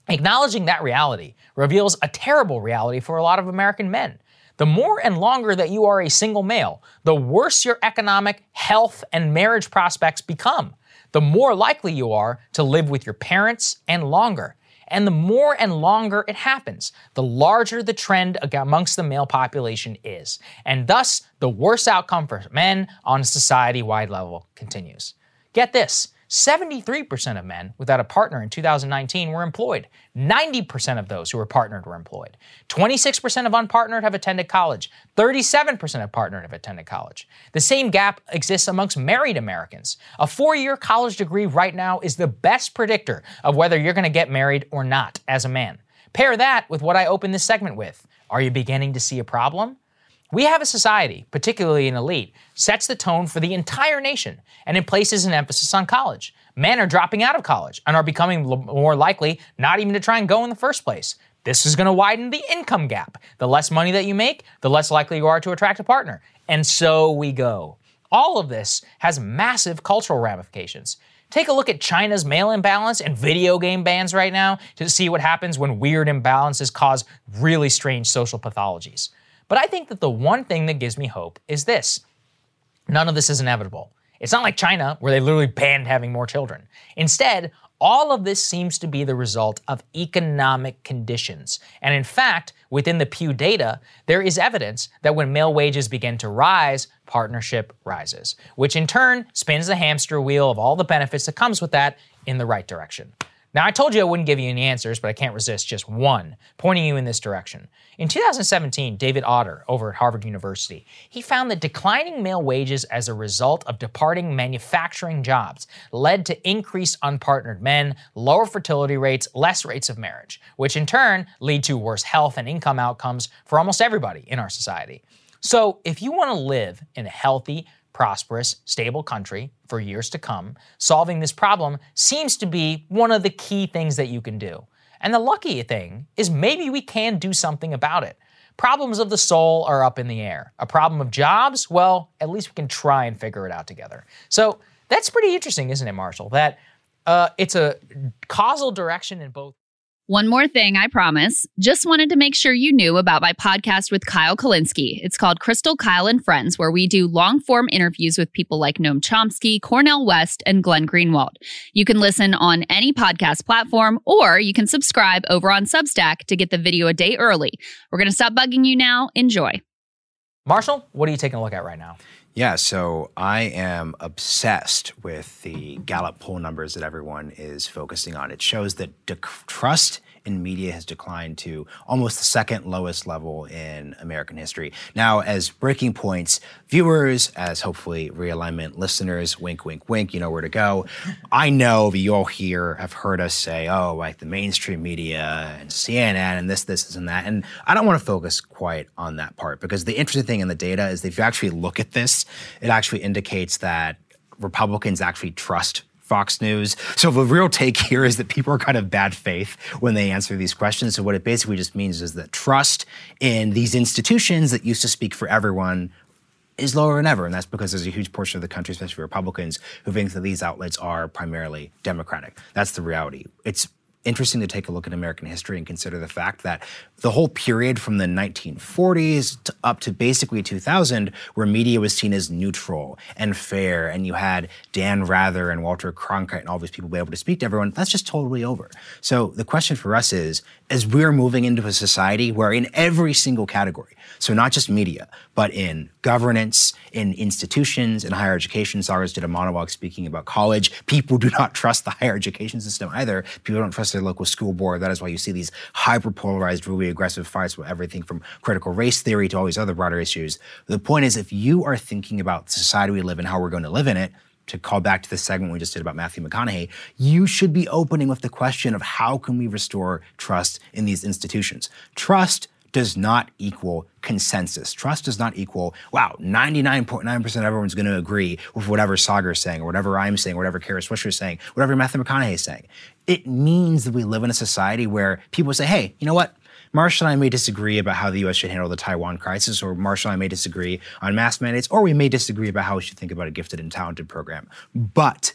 Acknowledging that reality reveals a terrible reality for a lot of American men. The more and longer that you are a single male, the worse your economic, health, and marriage prospects become. The more likely you are to live with your parents and longer. And the more and longer it happens, the larger the trend amongst the male population is. And thus, the worse outcome for men on a society wide level continues. Get this 73% of men without a partner in 2019 were employed. 90% of those who were partnered were employed. 26% of unpartnered have attended college. 37% of partnered have attended college. The same gap exists amongst married Americans. A four year college degree right now is the best predictor of whether you're going to get married or not as a man. Pair that with what I opened this segment with. Are you beginning to see a problem? We have a society, particularly an elite, sets the tone for the entire nation, and it places an emphasis on college. Men are dropping out of college and are becoming more likely not even to try and go in the first place. This is going to widen the income gap. The less money that you make, the less likely you are to attract a partner. And so we go. All of this has massive cultural ramifications. Take a look at China's male imbalance and video game bans right now to see what happens when weird imbalances cause really strange social pathologies. But I think that the one thing that gives me hope is this none of this is inevitable. It's not like China, where they literally banned having more children. Instead, all of this seems to be the result of economic conditions. And in fact, within the Pew data, there is evidence that when male wages begin to rise, partnership rises, which in turn spins the hamster wheel of all the benefits that comes with that in the right direction. Now, I told you I wouldn't give you any answers, but I can't resist just one, pointing you in this direction. In 2017, David Autor over at Harvard University, he found that declining male wages as a result of departing manufacturing jobs led to increased unpartnered men, lower fertility rates, less rates of marriage, which in turn lead to worse health and income outcomes for almost everybody in our society. So, if you want to live in a healthy, prosperous, stable country for years to come, solving this problem seems to be one of the key things that you can do. And the lucky thing is maybe we can do something about it. Problems of the soul are up in the air. A problem of jobs, well, at least we can try and figure it out together. So that's pretty interesting, isn't it, Marshall? That uh, it's a causal direction in both. One more thing, I promise. Just wanted to make sure you knew about my podcast with Kyle Kulinski. It's called Krystal Kyle and Friends, where we do long form interviews with people like Noam Chomsky, Cornel West, and Glenn Greenwald. You can listen on any podcast platform, or you can subscribe over on Substack to get the video a day early. We're going to stop bugging you now. Enjoy. Marshall, what are you taking a look at right now? Yeah, so I am obsessed with the Gallup poll numbers that everyone is focusing on. It shows that de- trust in media has declined to almost the second lowest level in American history. Now, as breaking points, viewers, as hopefully realignment listeners, wink, wink, wink, you know where to go. I know that you all here have heard us say, oh, like the mainstream media and CNN and this, this, and that. And I don't want to focus quite on that part because the interesting thing in the data is that if you actually look at this, it actually indicates that Republicans actually trust Fox News. So the real take here is that people are kind of bad faith when they answer these questions. So what it basically just means is that trust in these institutions that used to speak for everyone is lower than ever. And that's because there's a huge portion of the country, especially Republicans, who think that these outlets are primarily Democratic. That's the reality. It's interesting to take a look at American history and consider the fact that the whole period from the 1940s to up to basically 2000, where media was seen as neutral and fair, and you had Dan Rather and Walter Cronkite and all these people be able to speak to everyone, that's just totally over. So the question for us is, as we're moving into a society where in every single category, so not just media, but in governance, in institutions, in higher education, Cyrus did a monologue speaking about college. People do not trust the higher education system either. People don't trust their local school board. That is why you see these hyper polarized, really aggressive fights with everything from critical race theory to all these other broader issues. The point is, if you are thinking about the society we live in, how we're going to live in it, to call back to the segment we just did about Matthew McConaughey, you should be opening with the question of how can we restore trust in these institutions? Trust does not equal consensus. Trust does not equal, wow, 99.9% of everyone's going to agree with whatever Saagar is saying, or whatever I'm saying, or whatever Kara Swisher is saying, whatever Matthew McConaughey is saying. It means that we live in a society where people say, hey, you know what? Marshall and I may disagree about how the U.S. should handle the Taiwan crisis, or Marshall and I may disagree on mask mandates, or we may disagree about how we should think about a gifted and talented program. But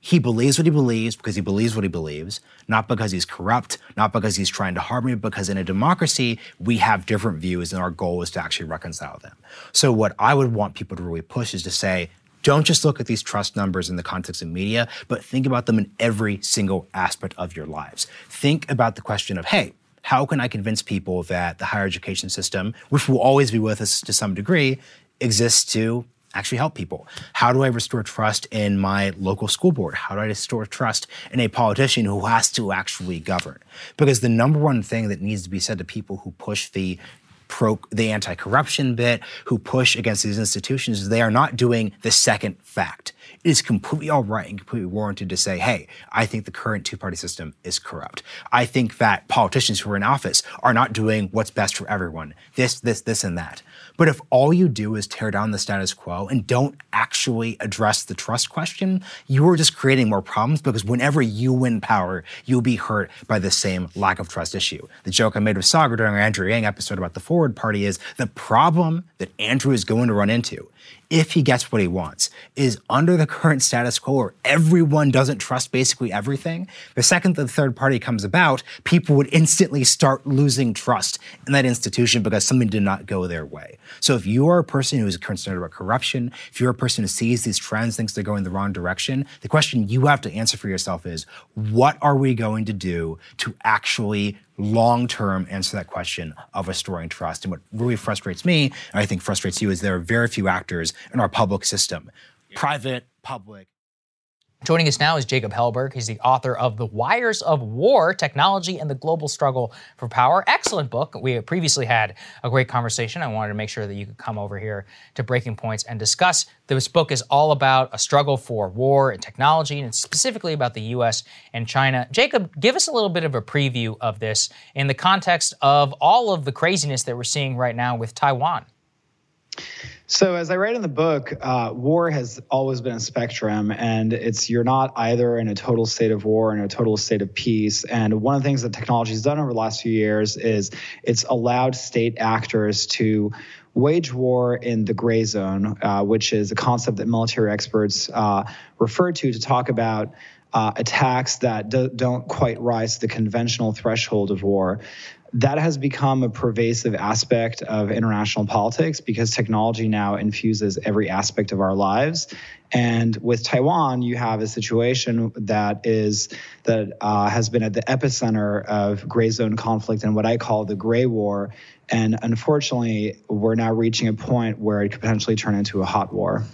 he believes what he believes because he believes what he believes, not because he's corrupt, not because he's trying to harm you, because in a democracy, we have different views and our goal is to actually reconcile them. So, what I would want people to really push is to say, don't just look at these trust numbers in the context of media, but think about them in every single aspect of your lives. Think about the question of, hey, how can I convince people that the higher education system, which will always be with us to some degree, exists to actually help people? How do I restore trust in my local school board? How do I restore trust in a politician who has to actually govern? Because the number one thing that needs to be said to people who push the pro the anti-corruption bit, who push against these institutions, is they are not doing the second fact. It is completely all right and completely warranted to say, hey, I think the current two party system is corrupt. I think that politicians who are in office are not doing what's best for everyone. This, this, this, and that. But if all you do is tear down the status quo and don't actually address the trust question, you are just creating more problems because whenever you win power, you'll be hurt by the same lack of trust issue. The joke I made with Saagar during our Andrew Yang episode about the Forward Party is the problem that Andrew is going to run into if he gets what he wants, is under the current status quo where everyone doesn't trust basically everything. The second the third party comes about, people would instantly start losing trust in that institution because something did not go their way. So if you are a person who is concerned about corruption, if you're a person who sees these trends, thinks they're going the wrong direction, the question you have to answer for yourself is what are we going to do to actually long term answer that question of restoring trust. And what really frustrates me, and I think frustrates you, is there are very few actors in our public system private, public. Joining us now is Jacob Helberg. He's the author of The Wires of War Technology and the Global Struggle for Power. Excellent book. We previously had a great conversation. I wanted to make sure that you could come over here to Breaking Points and discuss. This book is all about a struggle for war and technology, and specifically about the US and China. Jacob, give us a little bit of a preview of this in the context of all of the craziness that we're seeing right now with Taiwan. So, as I write in the book, uh, war has always been a spectrum, and it's you're not either in a total state of war or in a total state of peace. And one of the things that technology has done over the last few years is it's allowed state actors to wage war in the gray zone, uh, which is a concept that military experts uh, refer to to talk about. Uh, attacks that do, don't quite rise to the conventional threshold of war that has become a pervasive aspect of international politics because technology now infuses every aspect of our lives. And with Taiwan, you have a situation that is that uh, has been at the epicenter of gray zone conflict and what I call the gray war. And unfortunately, we're now reaching a point where it could potentially turn into a hot war.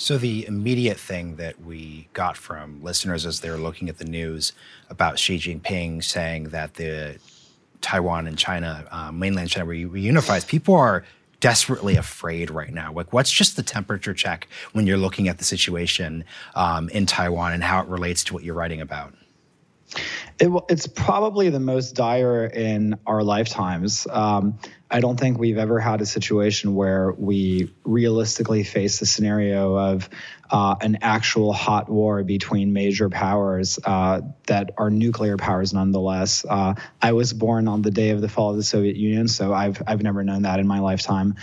So, the immediate thing that we got from listeners as they were looking at the news about Xi Jinping saying that the Taiwan and China, uh, mainland China, reunifies, people are desperately afraid right now. Like, what's just the temperature check when you're looking at the situation um, in Taiwan and how it relates to what you're writing about? It, it's probably the most dire in our lifetimes. Um, I don't think we've ever had a situation where we realistically face the scenario of uh, an actual hot war between major powers uh, that are nuclear powers, nonetheless. Uh, I was born on the day of the fall of the Soviet Union, so I've I've never known that in my lifetime.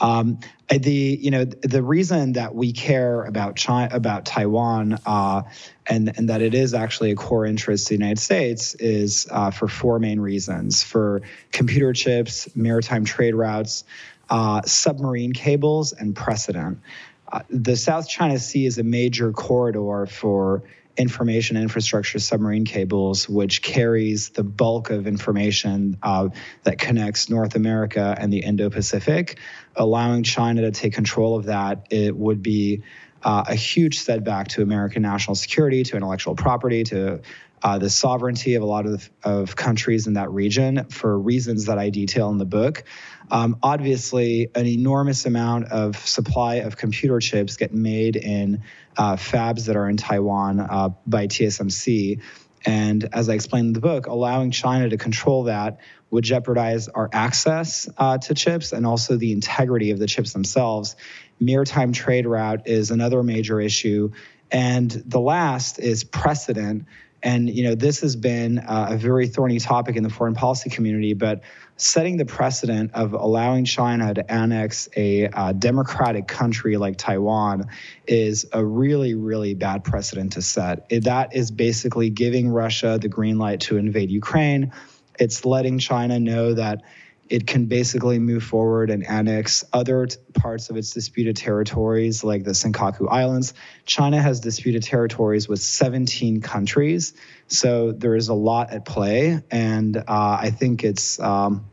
Um, the you know the reason that we care about China about Taiwan uh, and and that it is actually a core interest of the United States is uh, for four main reasons: for computer chips, maritime trade routes, uh, submarine cables, and precedent. Uh, the South China Sea is a major corridor for information infrastructure submarine cables, which carries the bulk of information uh, that connects North America and the Indo Pacific. Allowing China to take control of that, it would be uh, a huge setback to American national security, to intellectual property, to uh, the sovereignty of a lot of, of countries in that region for reasons that I detail in the book. Um, obviously, an enormous amount of supply of computer chips get made in uh, fabs that are in Taiwan uh, by TSMC. And as I explained in the book, allowing China to control that would jeopardize our access uh, to chips and also the integrity of the chips themselves. Maritime trade route is another major issue. And the last is precedent. And you know this has been uh, a very thorny topic in the foreign policy community, but setting the precedent of allowing China to annex a uh, democratic country like Taiwan is a really, really bad precedent to set. That is basically giving Russia the green light to invade Ukraine. It's letting China know that it can basically move forward and annex other t- parts of its disputed territories, like the Senkaku Islands. China has disputed territories with 17 countries, so there is a lot at play, and uh, I think it's um,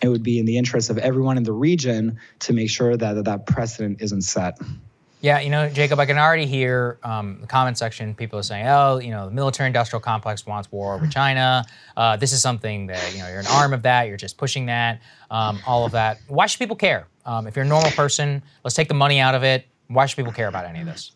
it would be in the interest of everyone in the region to make sure that that, that precedent isn't set. Yeah, you know, Jacob, I can already hear um, the comment section. People are saying, "Oh, you know, the military-industrial complex wants war with China. Uh, this is something that you know you're an arm of that. You're just pushing that. Um, all of that. Why should people care? Um, if you're a normal person, let's take the money out of it. Why should people care about any of this?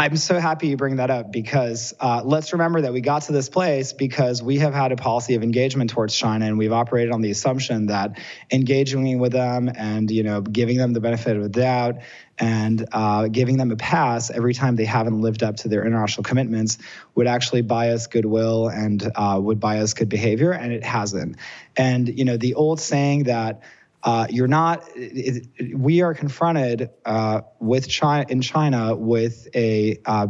I'm so happy you bring that up because uh, let's remember that we got to this place because we have had a policy of engagement towards China, and we've operated on the assumption that engaging with them and you know giving them the benefit of the doubt and uh, giving them a pass every time they haven't lived up to their international commitments would actually buy us goodwill and uh, would buy us good behavior, and it hasn't. And you know the old saying that uh, you're not. It, it, we are confronted uh, with China in China with a, uh,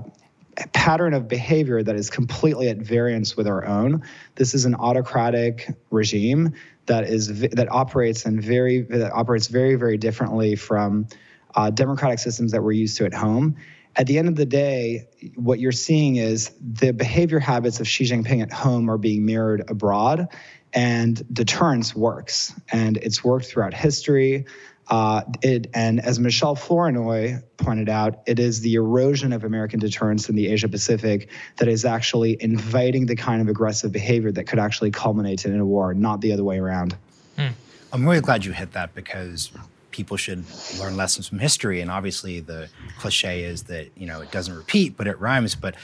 pattern of behavior that is completely at variance with our own. This is an autocratic regime that is that operates in very that operates very very differently from uh, democratic systems that we're used to at home. At the end of the day, what you're seeing is the behavior habits of Xi Jinping at home are being mirrored abroad and deterrence works and it's worked throughout history uh, it, and as michelle flournoy pointed out it is the erosion of american deterrence in the asia pacific that is actually inviting the kind of aggressive behavior that could actually culminate in a war not the other way around hmm. i'm really glad you hit that because people should learn lessons from history. And obviously the cliche is that you know it doesn't repeat but it rhymes. But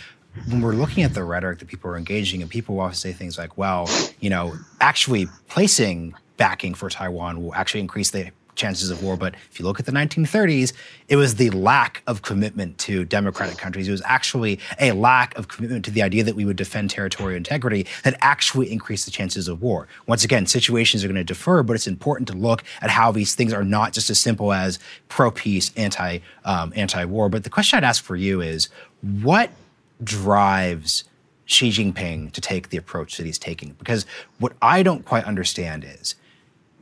when we're looking at the rhetoric that people are engaging and people will often say things like, well, you know, actually placing backing for Taiwan will actually increase the chances of war. But if you look at the 1930s, it was the lack of commitment to democratic countries. It was actually a lack of commitment to the idea that we would defend territorial integrity that actually increased the chances of war. Once again, situations are going to differ, but it's important to look at how these things are not just as simple as pro peace, anti um, anti war. But the question I'd ask for you is, what drives Xi Jinping to take the approach that he's taking. Because what I don't quite understand is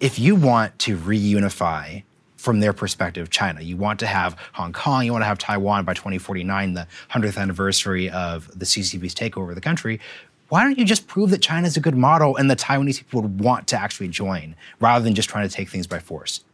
if you want to reunify from their perspective China, you want to have Hong Kong, you want to have Taiwan by 2049, the 100th anniversary of the CCP's takeover of the country. Why don't you just prove that China is a good model and the Taiwanese people would want to actually join rather than just trying to take things by force?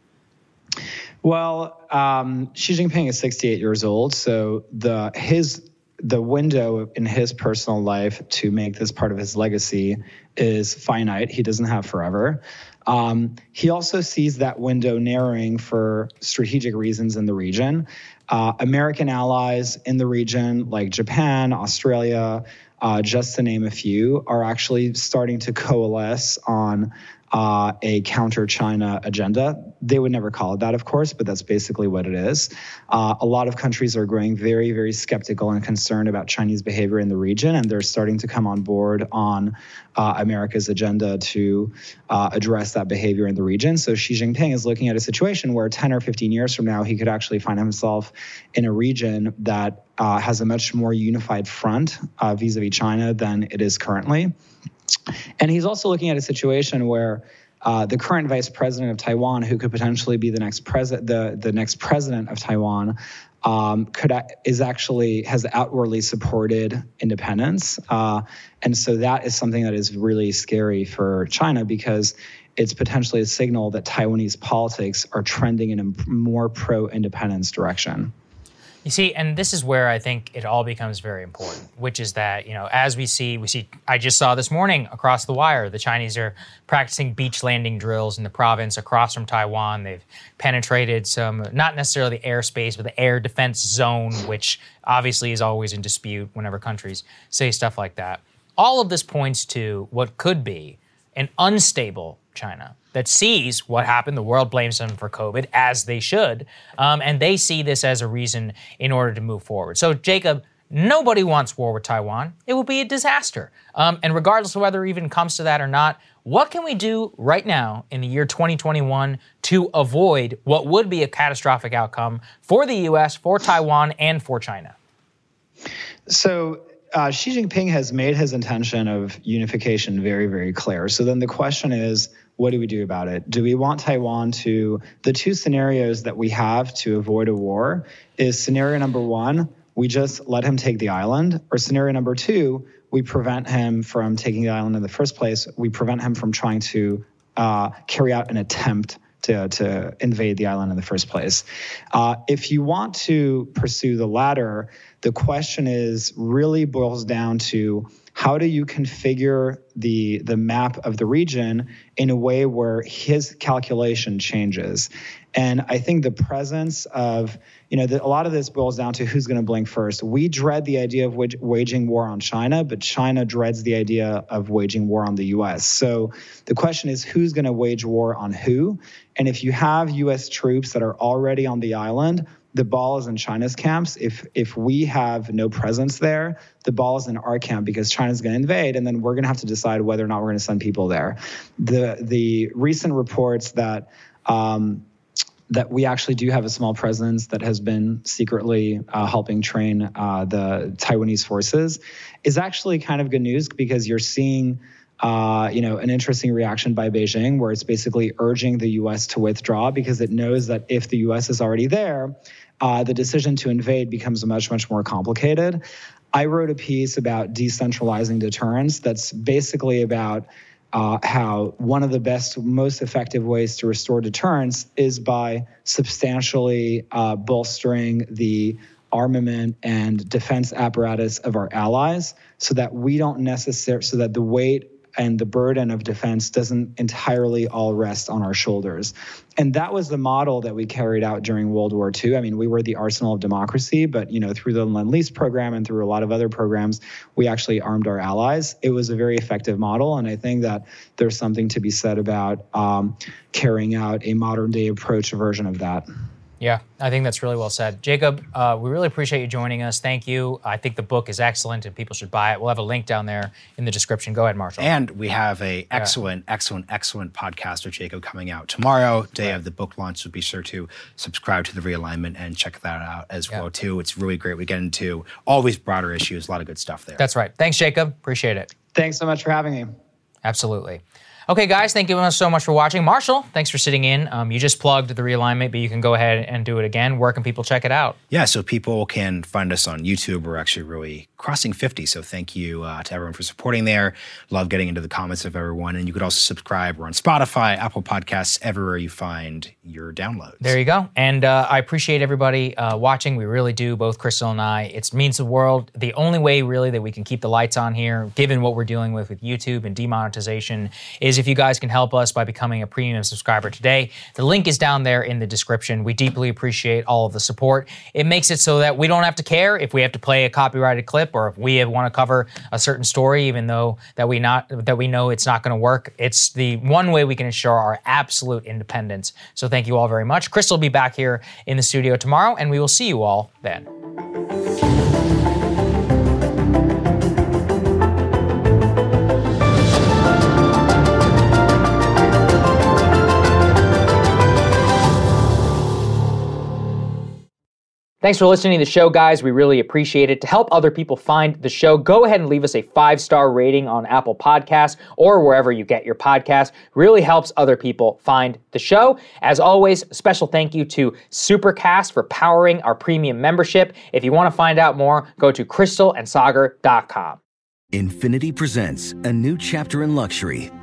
Well, um, Xi Jinping is 68 years old, so the his the window in his personal life to make this part of his legacy is finite. He doesn't have forever. Um, he also sees that window narrowing for strategic reasons in the region. Uh, American allies in the region, like Japan, Australia, uh, just to name a few, are actually starting to coalesce on uh, a counter China agenda. They would never call it that, of course, but that's basically what it is. Uh, a lot of countries are growing very, very skeptical and concerned about Chinese behavior in the region, and they're starting to come on board on uh, America's agenda to uh, address that behavior in the region. So Xi Jinping is looking at a situation where 10 or 15 years from now, he could actually find himself in a region that uh, has a much more unified front vis a vis China than it is currently. And he's also looking at a situation where uh, the current vice president of Taiwan, who could potentially be the next president, the the next president of Taiwan, um, could is actually has outwardly supported independence, uh, and so that is something that is really scary for China because it's potentially a signal that Taiwanese politics are trending in a more pro-independence direction. You see, and this is where I think it all becomes very important, which is that, you know, as we see, we see, I just saw this morning across the wire, the Chinese are practicing beach landing drills in the province across from Taiwan. They've penetrated some, not necessarily the airspace, but the air defense zone, which obviously is always in dispute whenever countries say stuff like that. All of this points to what could be an unstable China that sees what happened. The world blames them for COVID, as they should. Um, and they see this as a reason in order to move forward. So, Jacob, nobody wants war with Taiwan. It will be a disaster. Um, and regardless of whether it even comes to that or not, what can we do right now in the year 2021 to avoid what would be a catastrophic outcome for the US, for Taiwan, and for China? So, uh, Xi Jinping has made his intention of unification very, very clear. So then the question is, what do we do about it? Do we want Taiwan to? The two scenarios that we have to avoid a war is scenario number one, we just let him take the island, or scenario number two, we prevent him from taking the island in the first place. We prevent him from trying to uh, carry out an attempt to, to invade the island in the first place. Uh, if you want to pursue the latter, the question is really boils down to how do you configure the the map of the region in a way where his calculation changes? And i think the presence of you know the, a lot of this boils down to who's going to blink first. We dread the idea of wage, waging war on china but china dreads the idea of waging war on the us so the question is who's going to wage war on who? And if you have us troops that are already on the island the ball is in China's camps. If if we have no presence there, the ball is in our camp because China's going to invade, and then we're going to have to decide whether or not we're going to send people there. The the recent reports that. Um, that we actually do have a small presence that has been secretly uh, helping train uh, the Taiwanese forces is actually kind of good news because you're seeing uh, you know, an interesting reaction by Beijing, where it's basically urging the U.S. to withdraw because it knows that if the U.S. is already there, uh, the decision to invade becomes much, much more complicated. I wrote a piece about decentralizing deterrence that's basically about uh, how one of the best, most effective ways to restore deterrence is by substantially uh, bolstering the armament and defense apparatus of our allies so that we don't necessarily, so that the weight and the burden of defense doesn't entirely all rest on our shoulders. And that was the model that we carried out during World War II. I mean, we were the arsenal of democracy, but you know, through the Lend-Lease program and through a lot of other programs, we actually armed our allies. It was a very effective model, and I think that there's something to be said about um, carrying out a modern day approach version of that. Yeah, I think that's really well said. Jacob, uh, we really appreciate you joining us. Thank you. I think the book is excellent and people should buy it. We'll have a link down there in the description. Go ahead, Marshall. And we have a excellent, yeah. excellent, excellent podcast with Jacob coming out tomorrow, day right. of the book launch. So be sure to subscribe to the realignment and check that out as yeah. well too. It's really great. We get into all these broader issues, a lot of good stuff there. That's right. Thanks, Jacob. Appreciate it. Thanks so much for having me. Absolutely. Okay, guys, thank you so much for watching. Marshall, thanks for sitting in. Um, you just plugged the realignment, but you can go ahead and do it again. Where can people check it out? Yeah, so people can find us on YouTube. We're actually really crossing 50, so thank you uh, to everyone for supporting there. Love getting into the comments of everyone. And you could also subscribe. We're on Spotify, Apple Podcasts, everywhere you find your downloads. There you go. And uh, I appreciate everybody uh, watching. We really do, both Krystal and I. It means the world. The only way, really, that we can keep the lights on here, given what we're dealing with with YouTube and demonetization, is if you guys can help us by becoming a premium subscriber today. The link is down there in the description. We deeply appreciate all of the support. It makes it so that we don't have to care if we have to play a copyrighted clip or if we want to cover a certain story, even though that we not that we know it's not going to work. It's the one way we can ensure our absolute independence. So thank you all very much. Krystal will be back here in the studio tomorrow, and we will see you all then. Thanks for listening to the show, guys. We really appreciate it. To help other people find the show, go ahead and leave us a five star rating on Apple Podcasts or wherever you get your podcasts. Really helps other people find the show. As always, special thank you to Supercast for powering our premium membership. If you want to find out more, go to crystalandsagar.com. Infiniti presents a new chapter in luxury